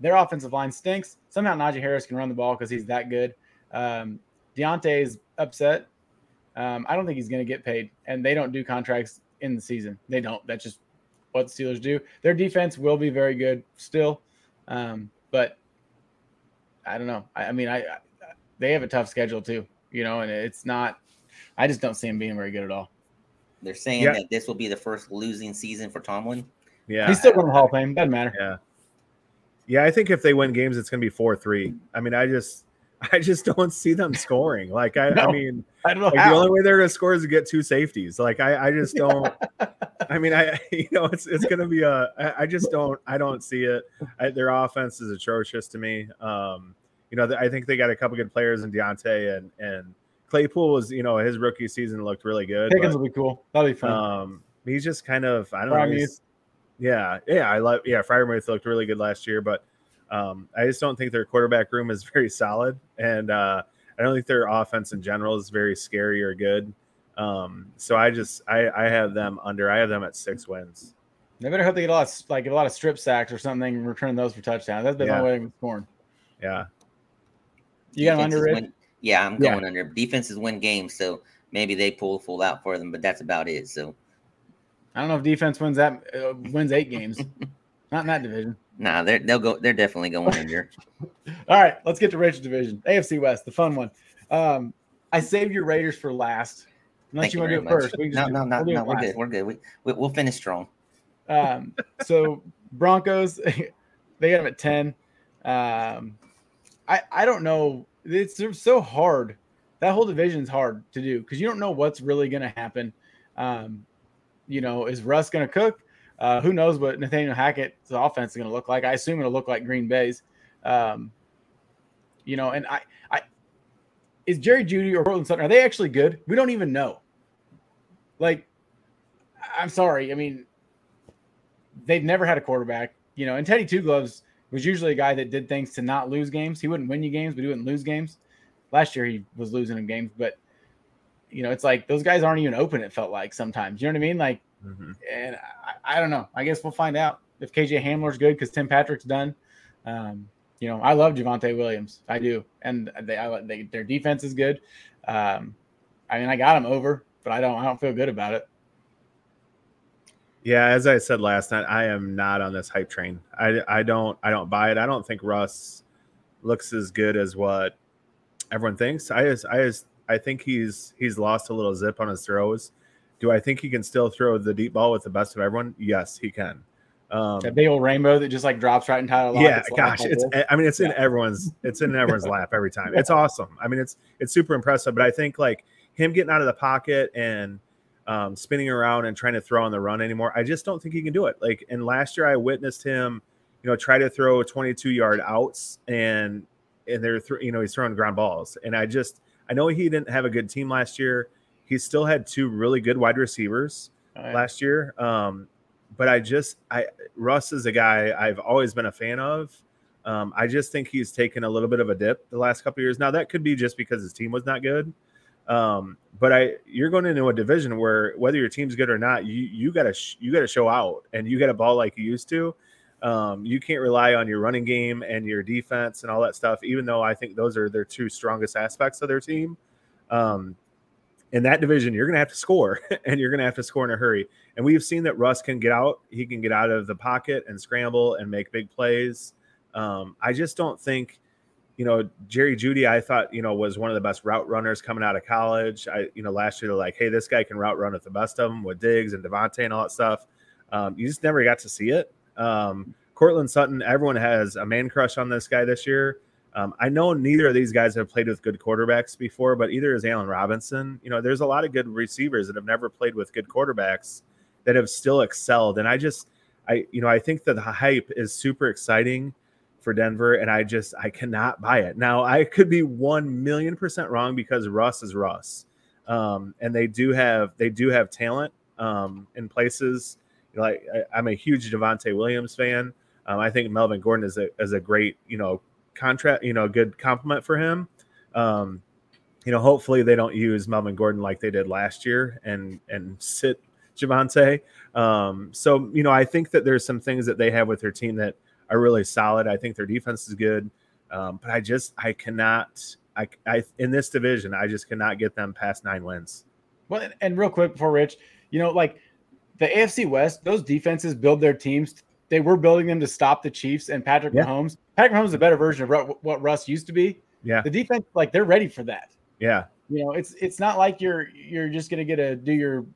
their offensive line stinks. Somehow Najee Harris can run the ball because he's that good. Um, Diontae is upset. Um, I don't think he's going to get paid, and they don't do contracts in the season. They don't. That's just what the Steelers do. Their defense will be very good still, um, but I don't know. I, I mean, I, I they have a tough schedule too, you know, and it's not. I just don't see them being very good at all.
They're saying
Yeah.
that this will be the first losing season for Tomlin.
Yeah.
He's still going to Hall of Fame. Doesn't matter.
yeah. Yeah, I think if they win games, it's gonna be four three. I mean, I just I just don't see them scoring. Like I, I mean,
I don't know
like the only way they're gonna score is to get two safeties. Like I, I just don't. [LAUGHS] I mean, I [LAUGHS] you know it's it's gonna be a. I, I just don't. I don't see it. I, their offense is atrocious to me. Um, you know, I think they got a couple good players in Diontae and and Claypool was, you know, his rookie season looked really good. But,
will be cool. That'll be fun.
um, he's just kind of, I don't
Freiermuth.
know. Yeah, yeah, I love. Yeah, Freiermuth looked really good last year, but um, I just don't think their quarterback room is very solid, and uh, I don't think their offense in general is very scary or good. Um, so I just, I, I have them under. I have them at six wins.
they better hope they get a lot, of, like a lot of strip sacks or something, and return those for touchdowns. That's been
Yeah.
my way of scoring.
Yeah,
You got them under Rich?
win- Yeah, I'm
Yeah.
going under. Defenses win games, so maybe they pull the full out for them, but that's about it. So
I don't know if defense wins that uh, wins eight games. [LAUGHS] Not in that division.
Nah, they're they'll go. They're definitely going in here. [LAUGHS]
All right, let's get to Rich division. AFC West, the fun one. Um, I saved your Raiders for last. Unless
Thank
you want to do it
much.
first.
No, no, no,
we'll
no. We're good. We're good. We, we we'll finish strong.
Um, [LAUGHS] so Broncos, [LAUGHS] they got them at ten. Um, I I don't know. It's so hard. That whole division's hard to do because you don't know what's really going to happen. Um, you know, is Russ going to cook? Uh, who knows what Nathaniel Hackett's offense is going to look like? I assume it'll look like Green Bay's. Um, you know, and I, I is Jerry Jeudy or Courtland Sutton are they actually good? We don't even know. Like, I'm sorry. I mean, they've never had a quarterback, you know, and Teddy Two Gloves was usually a guy that did things to not lose games. He wouldn't win you games, but he wouldn't lose games. Last year he was losing in games, but you know, it's like those guys aren't even open, it felt like sometimes. You know what I mean? Like,
Mhm.
and I, I don't know. I guess we'll find out if KJ Hamler's good because Tim Patrick's done. Um, you know, I love Javonte Williams. I do. And they, I, they their defense is good. Um, I mean, I got him over, but I don't I don't feel good about it.
Yeah, as I said last night, I am not on this hype train. I, I don't I don't buy it. I don't think Russ looks as good as what everyone thinks. I just I just I think he's he's lost a little zip on his throws. Do I think he can still throw the deep ball with the best of everyone? Yes, he can. Um,
That big old rainbow that just like drops right in Tyler Lockett.
yeah, gosh, it's I mean it's in everyone's it's in everyone's [LAUGHS] lap every time. It's awesome. I mean it's it's super impressive, but I think like him getting out of the pocket and um, spinning around and trying to throw on the run anymore, I just don't think he can do it. Like and last year I witnessed him, you know, try to throw 22 yard outs and and they're th- you know he's throwing ground balls and I just I know he didn't have a good team last year. He still had two really good wide receivers last year. Um, but I just I Russ is a guy I've always been a fan of. Um, I just think he's taken a little bit of a dip the last couple of years. Now that could be just because his team was not good. Um, but I you're going into a division where whether your team's good or not, you you gotta sh- you gotta show out and you gotta ball like you used to. Um, you can't rely on your running game and your defense and all that stuff, even though I think those are their two strongest aspects of their team. Um, in that division, you're going to have to score [LAUGHS] and you're going to have to score in a hurry. And we've seen that Russ can get out. He can get out of the pocket and scramble and make big plays. Um, I just don't think, you know, Jerry Jeudy, I thought, you know, was one of the best route runners coming out of college. I, you know, last year they're like, hey, this guy can route run with the best of them with Diggs and DeVonta and all that stuff. Um, you just never got to see it. Um, Courtland Sutton, everyone has a man crush on this guy this year. Um, I know neither of these guys have played with good quarterbacks before, but either is Allen Robinson. You know, there's a lot of good receivers that have never played with good quarterbacks that have still excelled. And I just, I, you know, I think that the hype is super exciting for Denver, and I just, I cannot buy it. Now, I could be one million percent wrong because Russ is Russ, um, and they do have, they do have talent um, in places. You know, Like I, I'm a huge Devonte Williams fan. Um, I think Melvin Gordon is a is a great, you know, contract, you know, a good compliment for him. Um, you know, hopefully they don't use Melvin Gordon like they did last year and and sit Javonte. Um, so you know, I think that there's some things that they have with their team that are really solid. I think their defense is good, um, but I just I cannot. I, I in this division, I just cannot get them past nine wins.
Well, and, and real quick before Rich, you know, like the AFC West, those defenses build their teams. They were building them to stop the Chiefs and Patrick
Yeah.
Mahomes. Patrick Mahomes is a better version of what Russ used to be.
Yeah,
The defense, like they're ready for that.
yeah,
You know, it's it's not like you're you're just gonna get to do your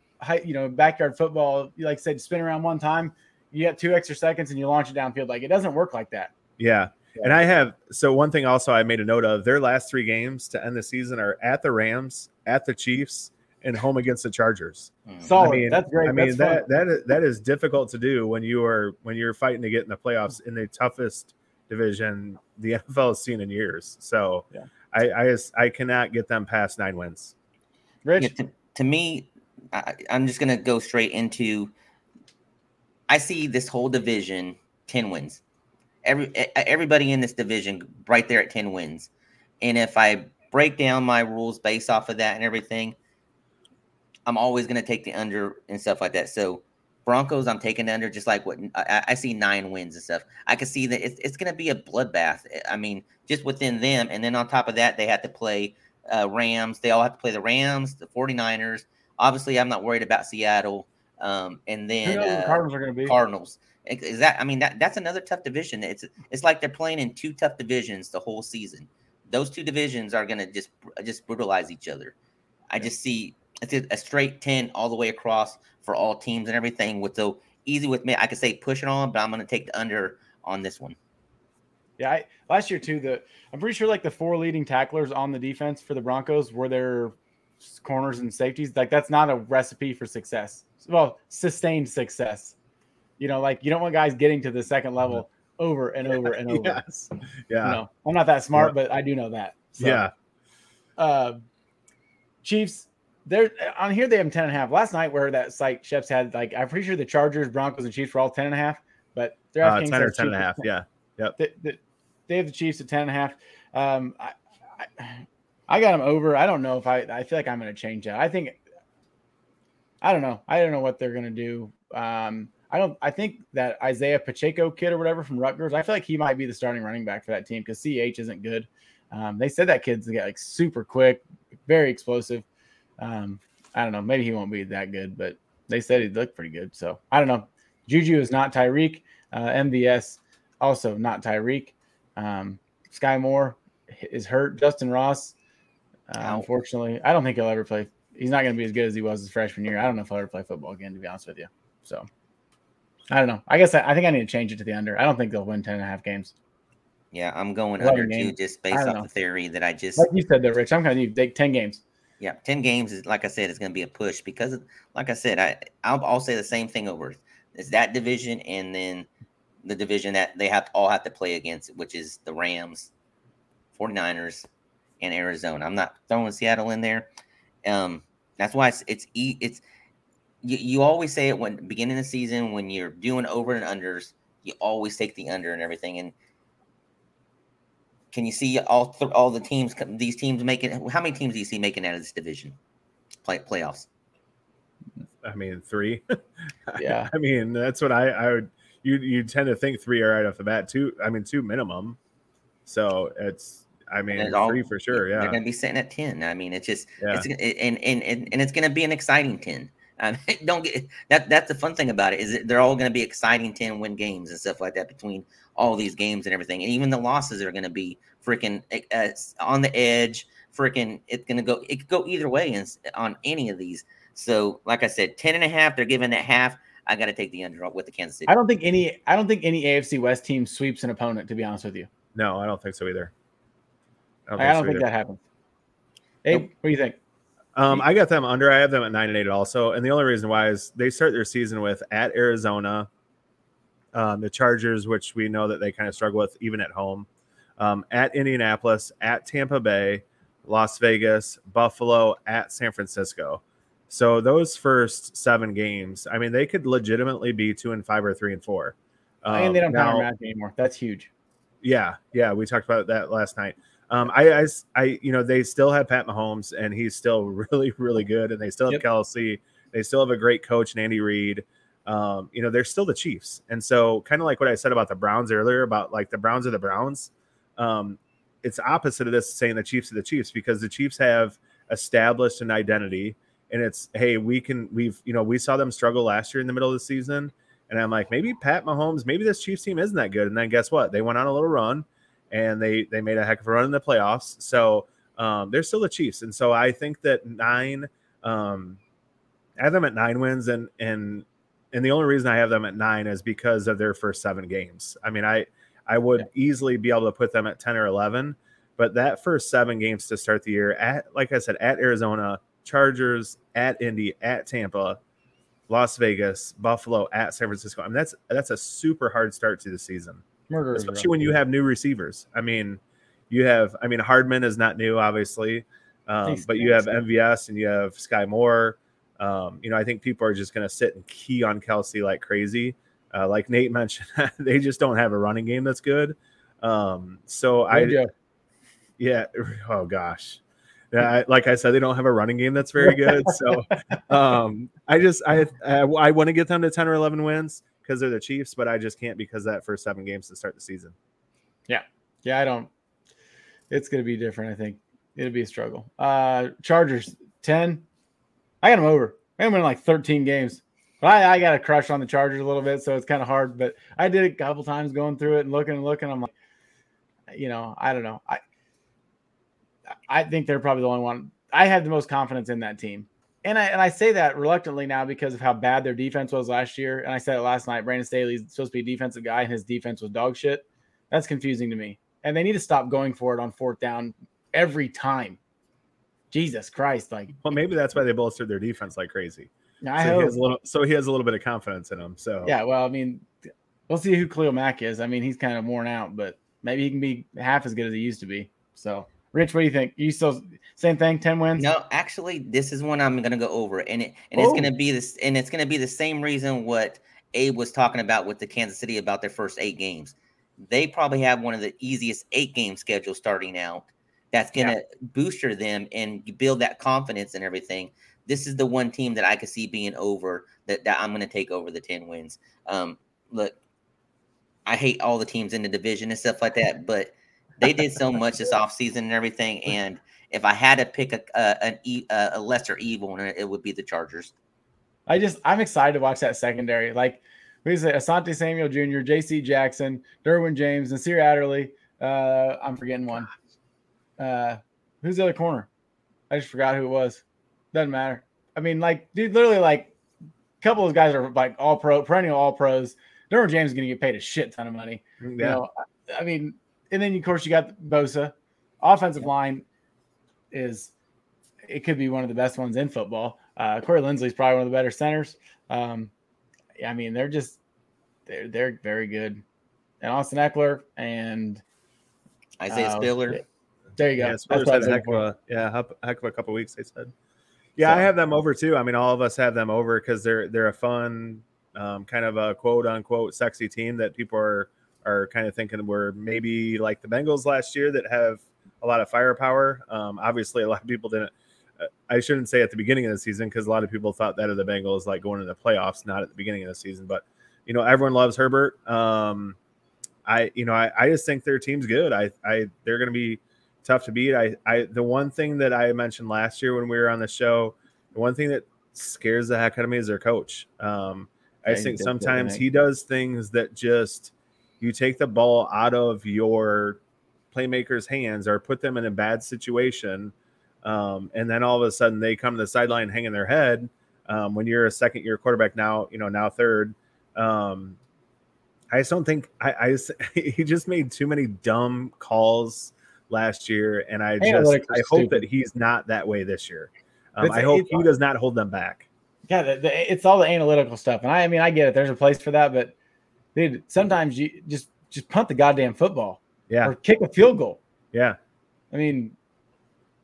you know, backyard football. Like I said, spin around one time, you get two extra seconds and you launch it downfield. Like it doesn't work like that.
yeah. And I have so one thing also I made a note of their last three games to end the season are at the Rams, at the Chiefs, and home against the Chargers.
Mm.
Solid.
I mean,
That's great.
I mean
That's
that
fun.
that is, that is difficult to do when you are when you're fighting to get in the playoffs in the toughest division the [LAUGHS] NFL has seen in years. So
Yeah.
I, I just I cannot get them past nine wins.
Rich,
Yeah, to, to me, I, I'm just gonna go straight into. I see this whole division ten wins. Every everybody in this division right there at ten wins, and if I break down my rules based off of that and everything, I'm always gonna take the under and stuff like that. So Broncos, I'm taking the under just like what I, I see nine wins and stuff. I can see that it's, it's gonna be a bloodbath. I mean, just within them, and then on top of that, they have to play uh, Rams. They all have to play the Rams, the 49ers. Obviously, I'm not worried about Seattle. Um, and then
who the
uh,
Cardinals are going to be?
Cardinals. Is that? I mean, that that's another tough division. It's it's like they're playing in two tough divisions the whole season. Those two divisions are gonna just just brutalize each other. I just see it's a, a straight ten all the way across for all teams and everything. With so easy with me, I could say push it on, but I'm gonna take the under on this one.
Yeah, I, last year too. The I'm pretty sure like the four leading tacklers on the defense for the Broncos were their corners and safeties. Like that's not a recipe for success. Well, sustained success. You know, like you don't want guys getting to the second level over and over and over.
Yes. Yeah.
You know, I'm not that smart,
Yeah.
but I do know that. So,
Yeah.
Uh, Chiefs, they're on here. They have 10 and a half. Last night, where that site chefs had, like, I'm pretty sure the Chargers, Broncos, and Chiefs were all 10 and a half, but they're
Uh, 10 or 10 and a half. Yeah.
they, they, they have the Chiefs at 10 and a half. Um, I, I, I got them over. I don't know if I, I feel like I'm going to change that. I think, I don't know. I don't know what they're going to do. Um, I don't, I think that Isaiah Pacheco kid or whatever from Rutgers, I feel like he might be the starting running back for that team because CH isn't good. Um, they said that kid's get like super quick, very explosive. Um, I don't know. Maybe he won't be that good, but they said he looked pretty good. So I don't know. Juju is not Tyreek. Uh, MVS also not Tyreek. Um, Skyy Moore is hurt. Justyn Ross, uh, unfortunately, I don't think he'll ever play. He's not going to be as good as he was his freshman year. I don't know if he'll ever play football again, to be honest with you. So I don't know. I guess I, I think I need to change it to the under. I don't think they'll win 10 and a half games.
Yeah, I'm going under
games.
just based off
know.
the theory that I just
Like you said, though, Rich, I'm going to take 10 games.
Yeah, ten games is like I said, it's going to be a push because, like I said, I I'll, I'll say the same thing over. It's that division and then the division that they have all have to play against, which is the Rams, 49ers, and Arizona. I'm not throwing Seattle in there. Um, that's why it's it's it's you, you always say it when beginning of the season when you're doing over and unders, you always take the under and everything. And can you see all th- all the teams these teams making? How many teams do you see making out of this division play playoffs?
I mean, three. [LAUGHS]
Yeah.
I mean, that's what I, I would, you, you tend to think three are right off the bat. Two, I mean, two minimum. So it's, I mean,
it's all-
three for sure. Yeah.
They're going to be sitting at ten. I mean, it's just
Yeah.
it's and and and, and it's going to be an exciting ten. I mean, [LAUGHS] don't get that. That's the fun thing about it is they're all going to be exciting ten win games and stuff like that between all these games and everything. And even the losses are going to be freaking uh, on the edge. Freaking, it's going to go. It could go either way in, on any of these. So, like I said, 10 and a half. They're giving that half. I got to take the under with the Kansas City.
I don't think any I don't think any AFC West team sweeps an opponent, to be honest with you.
No, I don't think so either. I
I don't,
so
think that happens. Hey,
Nope.
what do you think?
Um, I got them under. I have them at nine and eight also, and the only reason why is they start their season with at Arizona, um, the Chargers, which we know that they kind of struggle with even at home, um, at Indianapolis, at Tampa Bay, Las Vegas, Buffalo, at San Francisco. So those first seven games, I mean, they could legitimately be two and five or three and four.
and
Um,
they don't
now-
count anymore. That's huge.
yeah, yeah, we talked about that last night. Um, I, I, I- you know, they still have Pat Mahomes, and he's still [LAUGHS] really, really good, and they still have
Yep.
Kelce. They still have a great coach, and Andy Reid. Um, you know, they're still the Chiefs, and so kind of like what I said about the Browns earlier, about like the Browns are the Browns. Um, it's opposite of this saying the Chiefs are the Chiefs because the Chiefs have established an identity, and it's hey, we can, we've, you know, we saw them struggle last year in the middle of the season. And I'm like, maybe Pat Mahomes, maybe this Chiefs team isn't that good. And then guess what? They went on a little run and they they made a heck of a run in the playoffs. So um, they're still the Chiefs. And so I think that nine, um, I have them at nine wins, and and and the only reason I have them at nine is because of their first seven games. I mean, I I would easily be able to put them at ten or eleven, but that first seven games to start the year at, like I said, at Arizona, Chargers, at Indy, at Tampa, Las Vegas, Buffalo, at San Francisco. I mean, that's that's a super hard start to the season.
Murder,
especially when you have new receivers. I mean, you have, I mean, Hardman is not new, obviously, um, but you have MVS and you have Skyy Moore. Um, you know, I think people are just going to sit and key on Kelce like crazy. Uh, like Nate [LAUGHS] mentioned, they just don't have a running game that's good. Um, so I, yeah, [LAUGHS] oh gosh, yeah, like I said, they don't have a running game that's very good. [LAUGHS] So um, I just I I, I want to get them to ten or eleven wins because they're the Chiefs, but I just can't because that first seven games to start the season.
Yeah, yeah, I don't. It's going to be different. I think it'll be a struggle. Uh Chargers ten. I got them over. I am in like thirteen games. But I, I got a crush on the Chargers a little bit, so it's kind of hard. But I did it a couple times going through it and looking and looking. I'm like, you know, I don't know. I I think they're probably the only one. I have the most confidence in that team. And I and I say that reluctantly now because of how bad their defense was last year. And I said it last night. Brandon Staley's supposed to be a defensive guy, and his defense was dog shit. That's confusing to me. And they need to stop going for it on fourth down every time. Jesus Christ! Like,
well, maybe that's why they bolstered their defense like crazy.
I
so
hope.
He has a little, so he has a little bit of confidence in him. So
yeah, well, I mean, we'll see who Khalil Mack is. I mean, he's kind of worn out, but maybe he can be half as good as he used to be. So Rich, what do you think? You still same thing? Ten wins?
No, actually, this is one I'm gonna go over, and it and oh. it's gonna be this, and it's gonna be the same reason what Abe was talking about with the Kansas City about their first eight games. They probably have one of the easiest eight game schedules starting out. That's gonna yeah. booster them and build that confidence and everything. This is the one team that I could see being over that, that I'm gonna take over the 10 wins. Um, look, I hate all the teams in the division and stuff like that, but they did so [LAUGHS] much this offseason and everything. And if I had to pick a a, a, a lesser evil, it would be the Chargers.
I just I'm excited to watch that secondary. Like we say, Asante Samuel Jr., J.C. Jackson, Derwin James, and Nasir Adderley. Uh, I'm forgetting one. Uh, who's the other corner? I just forgot who it was. Doesn't matter. I mean, like, dude, literally, like, a couple of those guys are like all pro, perennial all pros. Derwin James is going to get paid a shit ton of money. Yeah. You know, I mean, and then of course you got Bosa. Offensive line is it could be one of the best ones in football. Uh, Corey Linsley's probably one of the better centers. Um, I mean, they're just they're they're very good. And Austin Ekeler and
Isaiah uh, Spiller.
There you go.
Yeah, had a heck of a yeah heck of a couple weeks. They said. Yeah, so, I have them over too. I mean, all of us have them over because they're they're a fun, um, kind of a quote unquote sexy team that people are are kind of thinking we're maybe like the Bengals last year that have a lot of firepower. Um, obviously, a lot of people didn't. I shouldn't say at the beginning of the season because a lot of people thought that of the Bengals like going into the playoffs, not at the beginning of the season. But you know, everyone loves Herbert. Um, I you know I, I just think their team's good. I I they're going to be tough to beat. I I the one thing that I mentioned last year when we were on the show, the one thing that scares the heck out of me is their coach. Um, I yeah, think sometimes he does things that just you take the ball out of your playmakers' hands or put them in a bad situation, um, and then all of a sudden they come to the sideline hanging their head. Um, when you're a second year quarterback now, you know now third. Um, I just don't think I, I just, [LAUGHS] he just made too many dumb calls last year, and I just I hope that he's not that way this year. Um, I hope he does not hold them back.
Yeah, the, the, it's all the analytical stuff, and I, I mean I get it. There's a place for that, but dude, sometimes you just just punt the goddamn football.
Yeah.
Or kick a field goal.
Yeah.
I mean,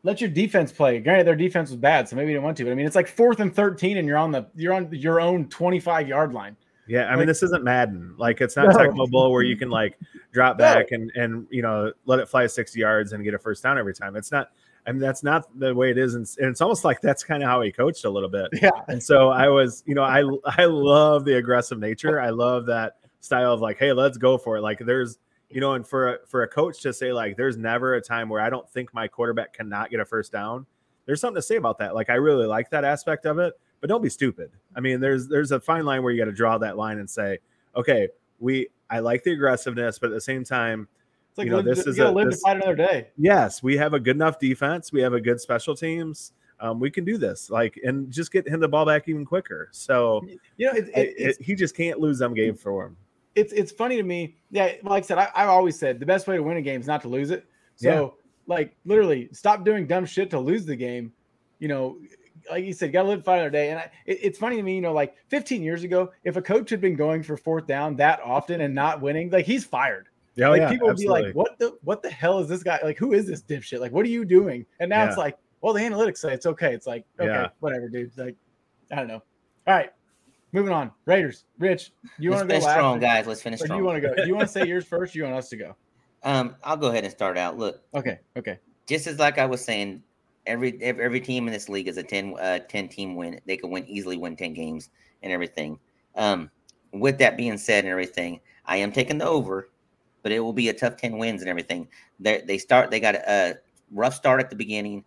let your defense play. Granted, their defense was bad, so maybe you didn't want to. But I mean, it's like fourth and thirteen, and you're on the you're on your own 25 yard line.
Yeah, I mean, this isn't Madden. Like, it's not no. Tecmo Bowl where you can [LAUGHS] like drop back and and you know let it fly 60 yards and get a first down every time. It's not. I mean, that's not the way it is, and, and it's almost like that's kind of how he coached a little bit.
Yeah.
And so I was, you know, I I love the aggressive nature. I love that style of like, hey, let's go for it. Like there's, you know, and for a, for a coach to say like, there's never a time where I don't think my quarterback cannot get a first down. There's something to say about that. Like I really like that aspect of it, but don't be stupid. I mean, there's there's a fine line where you got to draw that line and say, okay, we I like the aggressiveness, but at the same time,
it's like you know, live, this is a, live this, to fight another day.
Yes, we have a good enough defense. We have a good special teams. Um, we can do this, like, and just get him the ball back even quicker. So,
you know, it, it,
it, he just can't lose them game for him
it's it's funny to me. Yeah, like I said, I, have always said the best way to win a game is not to lose it. So, yeah. like, literally, stop doing dumb shit to lose the game. You know, like you said, got to live fight another day. And I, it, it's funny to me, you know, like 15 years ago, if a coach had been going for fourth down that often and not winning, like he's fired.
Yeah, oh,
like
yeah,
people would
absolutely.
be like, "What the what the hell is this guy? Like, who is this dipshit? Like, what are you doing?" And now it's like, well, the analytics say it's okay. It's like, okay,
Yeah.
whatever, dude. Like, I don't know. All right, moving on. Raiders, Rich, you want to go
finish
last?
strong,
or-
guys. Let's finish
Or do
strong.
you want to go? Do you want to say yours [LAUGHS] first? Or you want us to go?
Um, I'll go ahead and start out. Look,
Okay, okay.
just as like I was saying, every every, team in this league is a 10, uh, 10 team win. They can win easily, win ten games and everything. Um, with that being said and everything, I am taking the over, but it will be a tough ten wins and everything. They they start. They got a rough start at the beginning.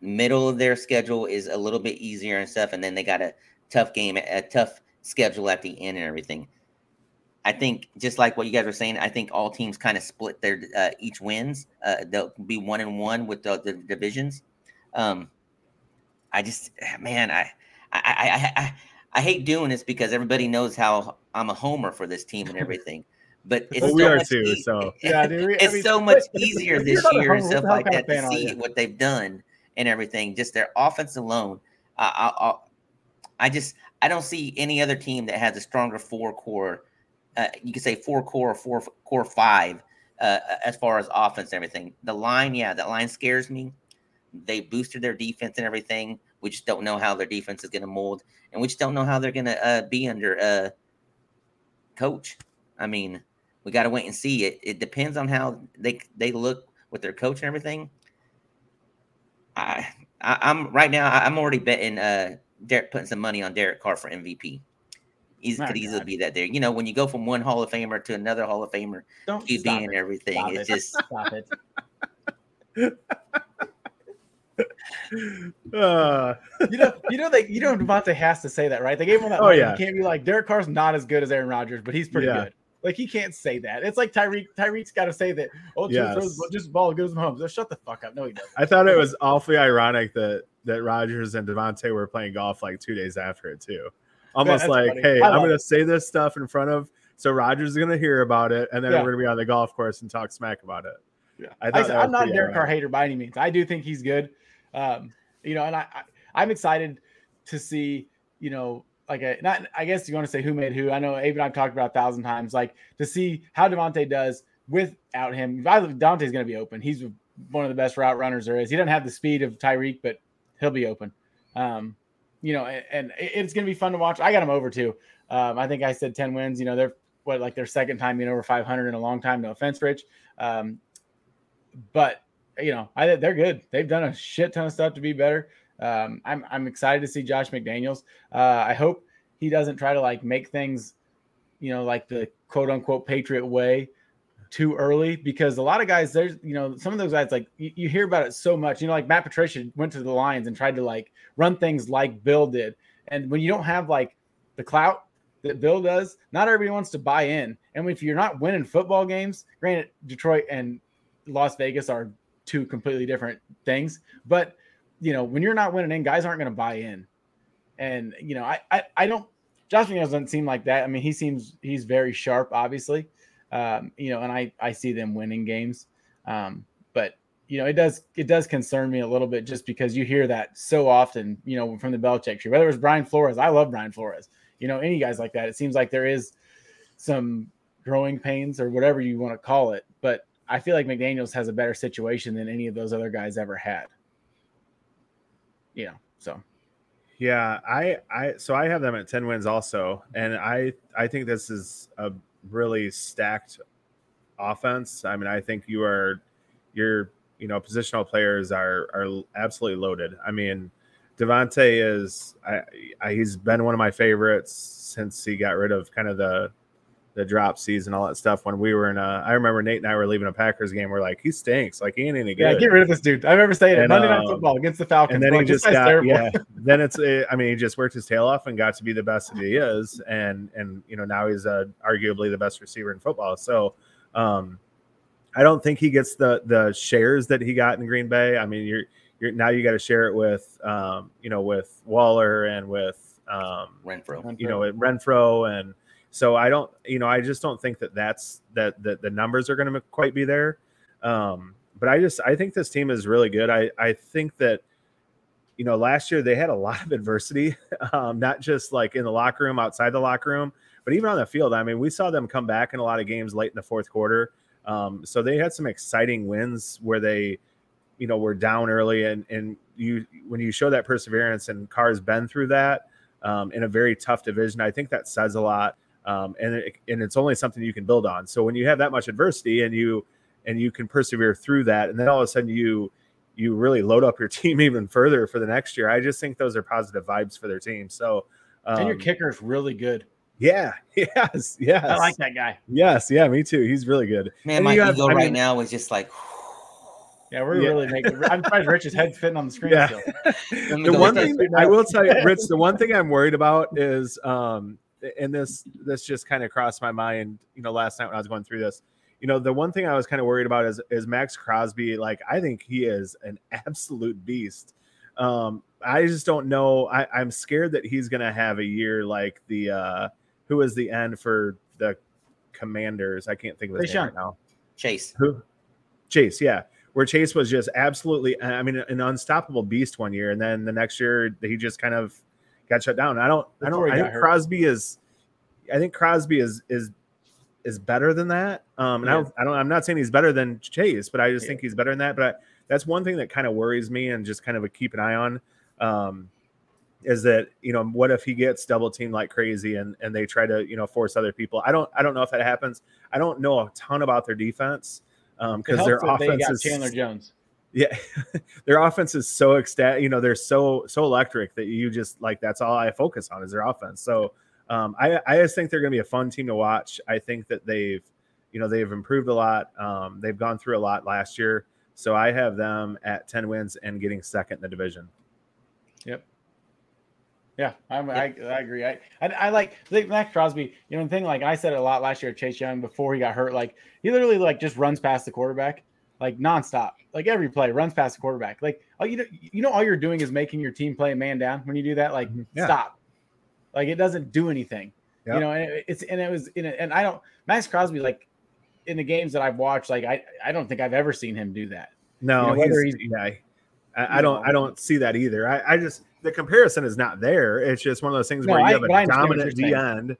Middle of their schedule is a little bit easier and stuff, and then they got a tough game, a tough schedule at the end and everything. I think just like what you guys were saying, I think all teams kind of split their uh, each wins. Uh, they'll be one and one with the, the divisions. Um, I just, [SIGHS] man, I, I, I, I, I hate doing this because everybody knows how I'm a homer for this team and [LAUGHS] everything. But it's
Well, we
so
are
much
too,
ea-
so. [LAUGHS]
Yeah, dude. we-
it's
mean,
so much
if- if-
easier [LAUGHS] this
you're not a
year and stuff like that to see
you?
what they've done and everything. Just their offense alone. I, I, I, I just I don't see any other team that has a stronger four core. Uh, you could say four core or four core five uh, as far as offense and everything. The line, yeah, that line scares me. They boosted their defense and everything. We just don't know how their defense is going to mold, and we just don't know how they're going to uh, be under uh, coach. I mean, we got to wait and see. It it depends on how they they look with their coach and everything. I, I I'm right now. I'm already betting. Uh, Derek putting some money on Derek Carr for MVP. He could easily
God.
be that there. You know, when you go from one Hall of Famer to another Hall of Famer,
Don't
QB and everything,
Stop
it's
it.
just
Stop it. [LAUGHS]
Uh,
You know, you know, they, you know, Davante has to say that, right? They gave him that.
Oh,
line.
yeah.
You can't be like Derek Carr's not as good as Aaron Rodgers, but he's pretty
Yeah.
good. Like he can't say that. It's like Tyreek. Tyreek's got to say that. Oh, just
Yes.
throws just ball goes home. So shut the fuck up. No, he doesn't.
I thought it was awfully ironic that that Rodgers and Davante were playing golf like two days after it too. Almost like,
funny.
hey, I'm gonna
it.
say this stuff in front of so Rodgers is gonna hear about it, and then
Yeah.
we're gonna be on the golf course and talk smack about it.
Yeah,
I
I
thought
said,
that was
I'm not a Derek Carr hater by any means. I do think he's good. Um, you know, and I, I I'm excited to see, you know, like a not I guess you want to say who made who. I know Abe and I've talked about a thousand times, like to see how Davante does without him. Dante's gonna be open. He's one of the best route runners there is. He doesn't have the speed of Tyreek, but he'll be open. Um, you know, and, and it's gonna be fun to watch. I got him over too. Um, I think I said 10 wins. You know, they're what like their second time being over 500 in a long time. No offense, Rich. Um, but you know, I they're good. They've done a shit ton of stuff to be better. Um, I'm I'm excited to see Josh McDaniels. Uh, I hope he doesn't try to like make things, you know, like the quote unquote Patriot way too early because a lot of guys there's you know some of those guys like you, you hear about it so much you know like Matt Patricia went to the Lions and tried to like run things like Bill did and when you don't have like the clout that Bill does not everybody wants to buy in and if you're not winning football games granted Detroit and Las Vegas are two completely different things. But you know when you're not winning in guys aren't going to buy in. And you know I, I I don't Josh McDaniels doesn't seem like that. I mean he seems he's very sharp obviously. Um, you know, and I I see them winning games, um, but you know, it does it does concern me a little bit just because you hear that so often, you know, from the Belichick tree. Whether it's Brian Flores, I love Brian Flores. You know, any guys like that, it seems like there is some growing pains or whatever you want to call it, but I feel like McDaniels has a better situation than any of those other guys ever had. Know, so
Yeah, I I so I have them at 10 wins also and I I think this is a really stacked offense. I mean, I think you are your you know, positional players are are absolutely loaded. I mean, Davante is I, I he's been one of my favorites since he got rid of kind of the the drop season, all that stuff. When we were in a, I remember Nate and I were leaving a Packers game. We're like, he stinks. Like he ain't any good.
yeah, get rid of this dude. I remember saying it
And,
Monday Night
um,
Football against the Falcons.
and then
Bro,
he just got
terrible.
yeah then it's uh, i mean he just worked his tail off and got to be the best that he is and and you know now he's uh, arguably the best receiver in football so um i don't think he gets the the shares that he got in green bay i mean you're you're now you got to share it with um you know with waller and with um
Renfro.
you know at renfro and so i don't you know i just don't think that that's that that the numbers are going to quite be there. Um but i just i think this team is really good. I i think that you know last year they had a lot of [LAUGHS] adversity um not just like in the locker room outside the locker room but even on the field. I mean we saw them come back in a lot of games late in the fourth quarter. Um, so they had some exciting wins where they, you know, were down early, and and you when you show that perseverance, and Carr's been through that um, in a very tough division, I think that says a lot. Um, and it, and it's only something you can build on. So when you have that much adversity and you and you can persevere through that, and then all of a sudden you you really load up your [LAUGHS] team even further for the next year. I just think those are positive vibes for their team. So
um, and your um, kicker is really good.
Yeah. Yes. [LAUGHS] Yes. I
like that guy.
Yes. Yeah. Me too. He's really good.
Man, and my ego have, right mean, now is just like. [SIGHS]
Yeah, we're yeah. really making. [LAUGHS] I'm surprised Rich's head's fitting on the screen. Yeah.
the one thing I will tell you, Rich, the one thing I'm worried about is, um, and this this just kind of crossed my mind, you know, last night when I was going through this. You know, the one thing I was kind of worried about is is Maxx Crosby. Like, I think he is an [LAUGHS] absolute beast. Um, I just don't know. I, I'm scared that he's going to have a year like the uh, who was the end for the Commanders. I can't think of his Chase name right now.
Chase.
Who? Chase. Yeah, where Chase was just absolutely. I mean, an unstoppable beast one year, and then the next year he just kind of got shut down. I don't. I don't. I think hurt. Crosby is. I think Crosby is is is better than that. Um, and yeah. I, don't, I don't. I'm not saying he's better than Chase, but I just yeah. think he's better than that. But I, that's one thing that kind of worries me, and just kind of a keep an eye on um, is that you know what if he gets double teamed like crazy and and they try to you know force other people i don't i don't know if that happens i don't know a ton about their defense um because their offense is
chandler jones
yeah [LAUGHS] their offense is so ecstatic you know they're so so electric that you just like that's all i focus on is their offense so um, I, I just think they're going to be a fun team to watch i think that they've you know they've improved a lot um, they've gone through a lot last year so i have them at 10 wins and getting second in the division
Yep. Yeah, I'm, I, I agree. I, I, I like like Maxx Crosby. You know, the thing like I said a lot last year, Chase Young before he got hurt. Like he literally like just runs past the quarterback, like nonstop. Like every play runs past the quarterback. Like oh, you know, you know, all you're doing is making your team play a man down. When you do that, like mm-hmm. yeah. stop. Like it doesn't do anything. Yep. You know, and it, it's and it was in it. and I don't Maxx Crosby like in the games that I've watched, like I I don't think I've ever seen him do that.
No, you know, whether he's, he's yeah, I, I don't I don't see that either. I, I just the comparison is not there. It's just one of those things no, where you I, have a dominant D end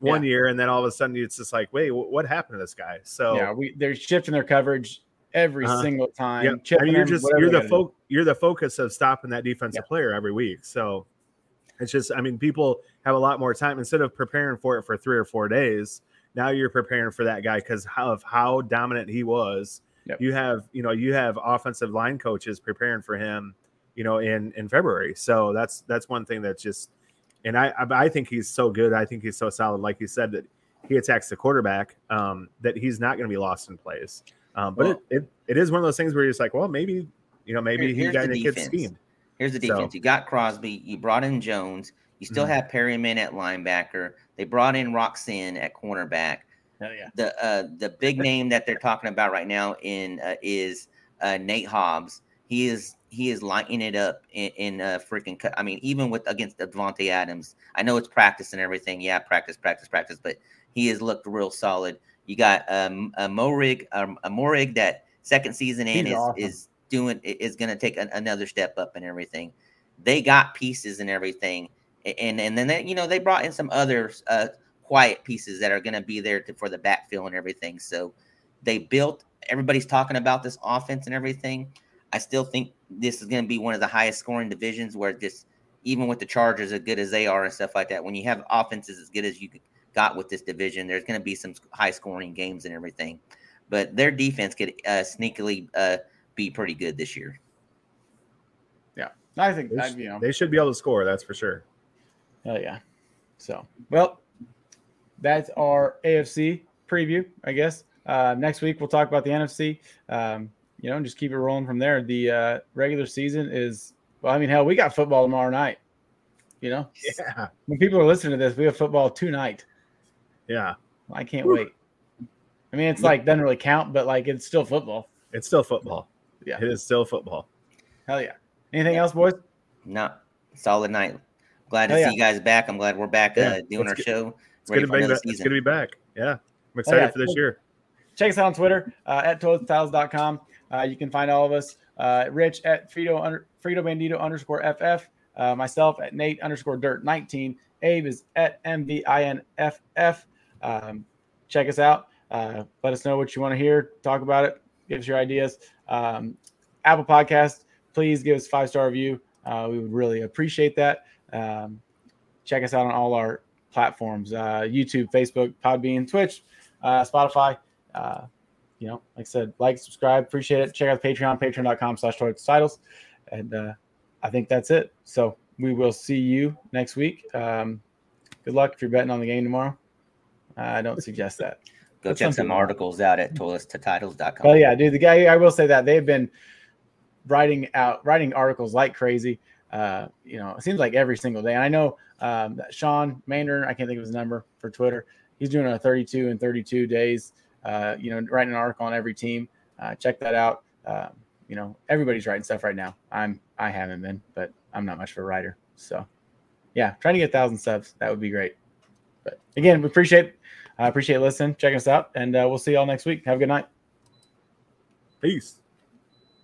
one yeah. year, and then all of a sudden it's just like, wait, what happened to this guy? So
yeah, we they're shifting their coverage every uh, single time.
Yeah, and you're just you're the fo- you're the focus of stopping that defensive yeah. player every week. So it's just, I mean, people have a lot more time instead of preparing for it for three or four days. Now you're preparing for that guy because of how dominant he was Yep. You have, you know, you have offensive line coaches preparing for him, you know, in in February. So that's that's one thing that's just, and I I think he's so good. I think he's so solid. Like you said, that he attacks the quarterback, um, that he's not going to be lost in plays. Um, but well, it, it it is one of those things where you're just like, well, maybe you know, maybe he got to get schemed.
Here's the defense. So, you got Crosby. You brought in Jones. You still mm-hmm. have Perryman at linebacker. They brought in Rock Ya-Sin at cornerback.
Hell yeah.
The uh, the big name that they're talking about right now in uh, is uh, Nate Hobbs. He is he is lighting it up in, in uh, freaking. I mean, even with against Davante Adams, I know it's practice and everything. Yeah, practice, practice, practice, but he has looked real solid. You got um, a Moehrig, um, a Moehrig that second season in is, awesome. is doing is going to take an, another step up and everything. They got pieces and everything, and and then they, you know they brought in some other uh, quiet pieces that are going to be there to, for the backfill and everything. So they built. Everybody's talking about this offense and everything. I still think this is going to be one of the highest scoring divisions where just even with the Chargers as good as they are and stuff like that, when you have offenses as good as you got with this division, there's going to be some high scoring games and everything. But their defense could uh, sneakily uh, be pretty good this year.
Yeah, I think
they,
I, you know
they should be able to score. That's for sure.
Oh yeah. So well, that's our AFC preview, I guess. Uh, next week we'll talk about the NFC. Um, you know, and just keep it rolling from there. The uh, regular season is well. I mean, hell, we got football tomorrow night. You know,
yeah.
When people are listening to this, we have football tonight.
Yeah,
I can't Woo. wait. I mean, it's yeah. like doesn't really count, but like it's still football.
It's still football. Yeah, it is still football.
Hell yeah! Anything else, boys?
No, solid night. Glad to Hell see yeah. you guys back. I'm glad we're back uh, doing our show.
It's good to be back. It's good to be back. Yeah, I'm excited yeah. for this year.
Check us out on Twitter uh, at toadstyles.com. Uh, you can find all of us. Uh, Rich at Frito under Frito Bandito underscore FF. Uh, myself at Nate underscore Dirt 19. Abe is at MVINFF. Um, check us out. Uh, let us know what you want to hear. Talk about it. Give us your ideas. Um, Apple Podcast, please give us five star review. Uh, we would really appreciate that. Um, check us out on all our platforms: uh, YouTube, Facebook, Podbean, Twitch, uh, Spotify. Uh, you know, like I said, like, subscribe, appreciate it. Check out the Patreon, patreon.com slash titles. And uh, I think that's it. So we will see you next week. Um, good luck if you're betting on the game tomorrow. I don't suggest that.
Go check some articles out at toilets2titles.com.
Well, yeah, dude, the guy, I will say that they've been writing out, writing articles like crazy. Uh, you know, it seems like every single day. And I know um, that Sean Mander, I can't think of his number for Twitter. He's doing a 32 and 32 days uh, you know, writing an article on every team. Uh, check that out. Uh, you know, everybody's writing stuff right now. I'm I haven't been, but I'm not much of a writer. So yeah, trying to get a thousand subs. That would be great. But again, we appreciate I appreciate listening, checking us out, and uh, we'll see y'all next week. Have a good night.
Peace.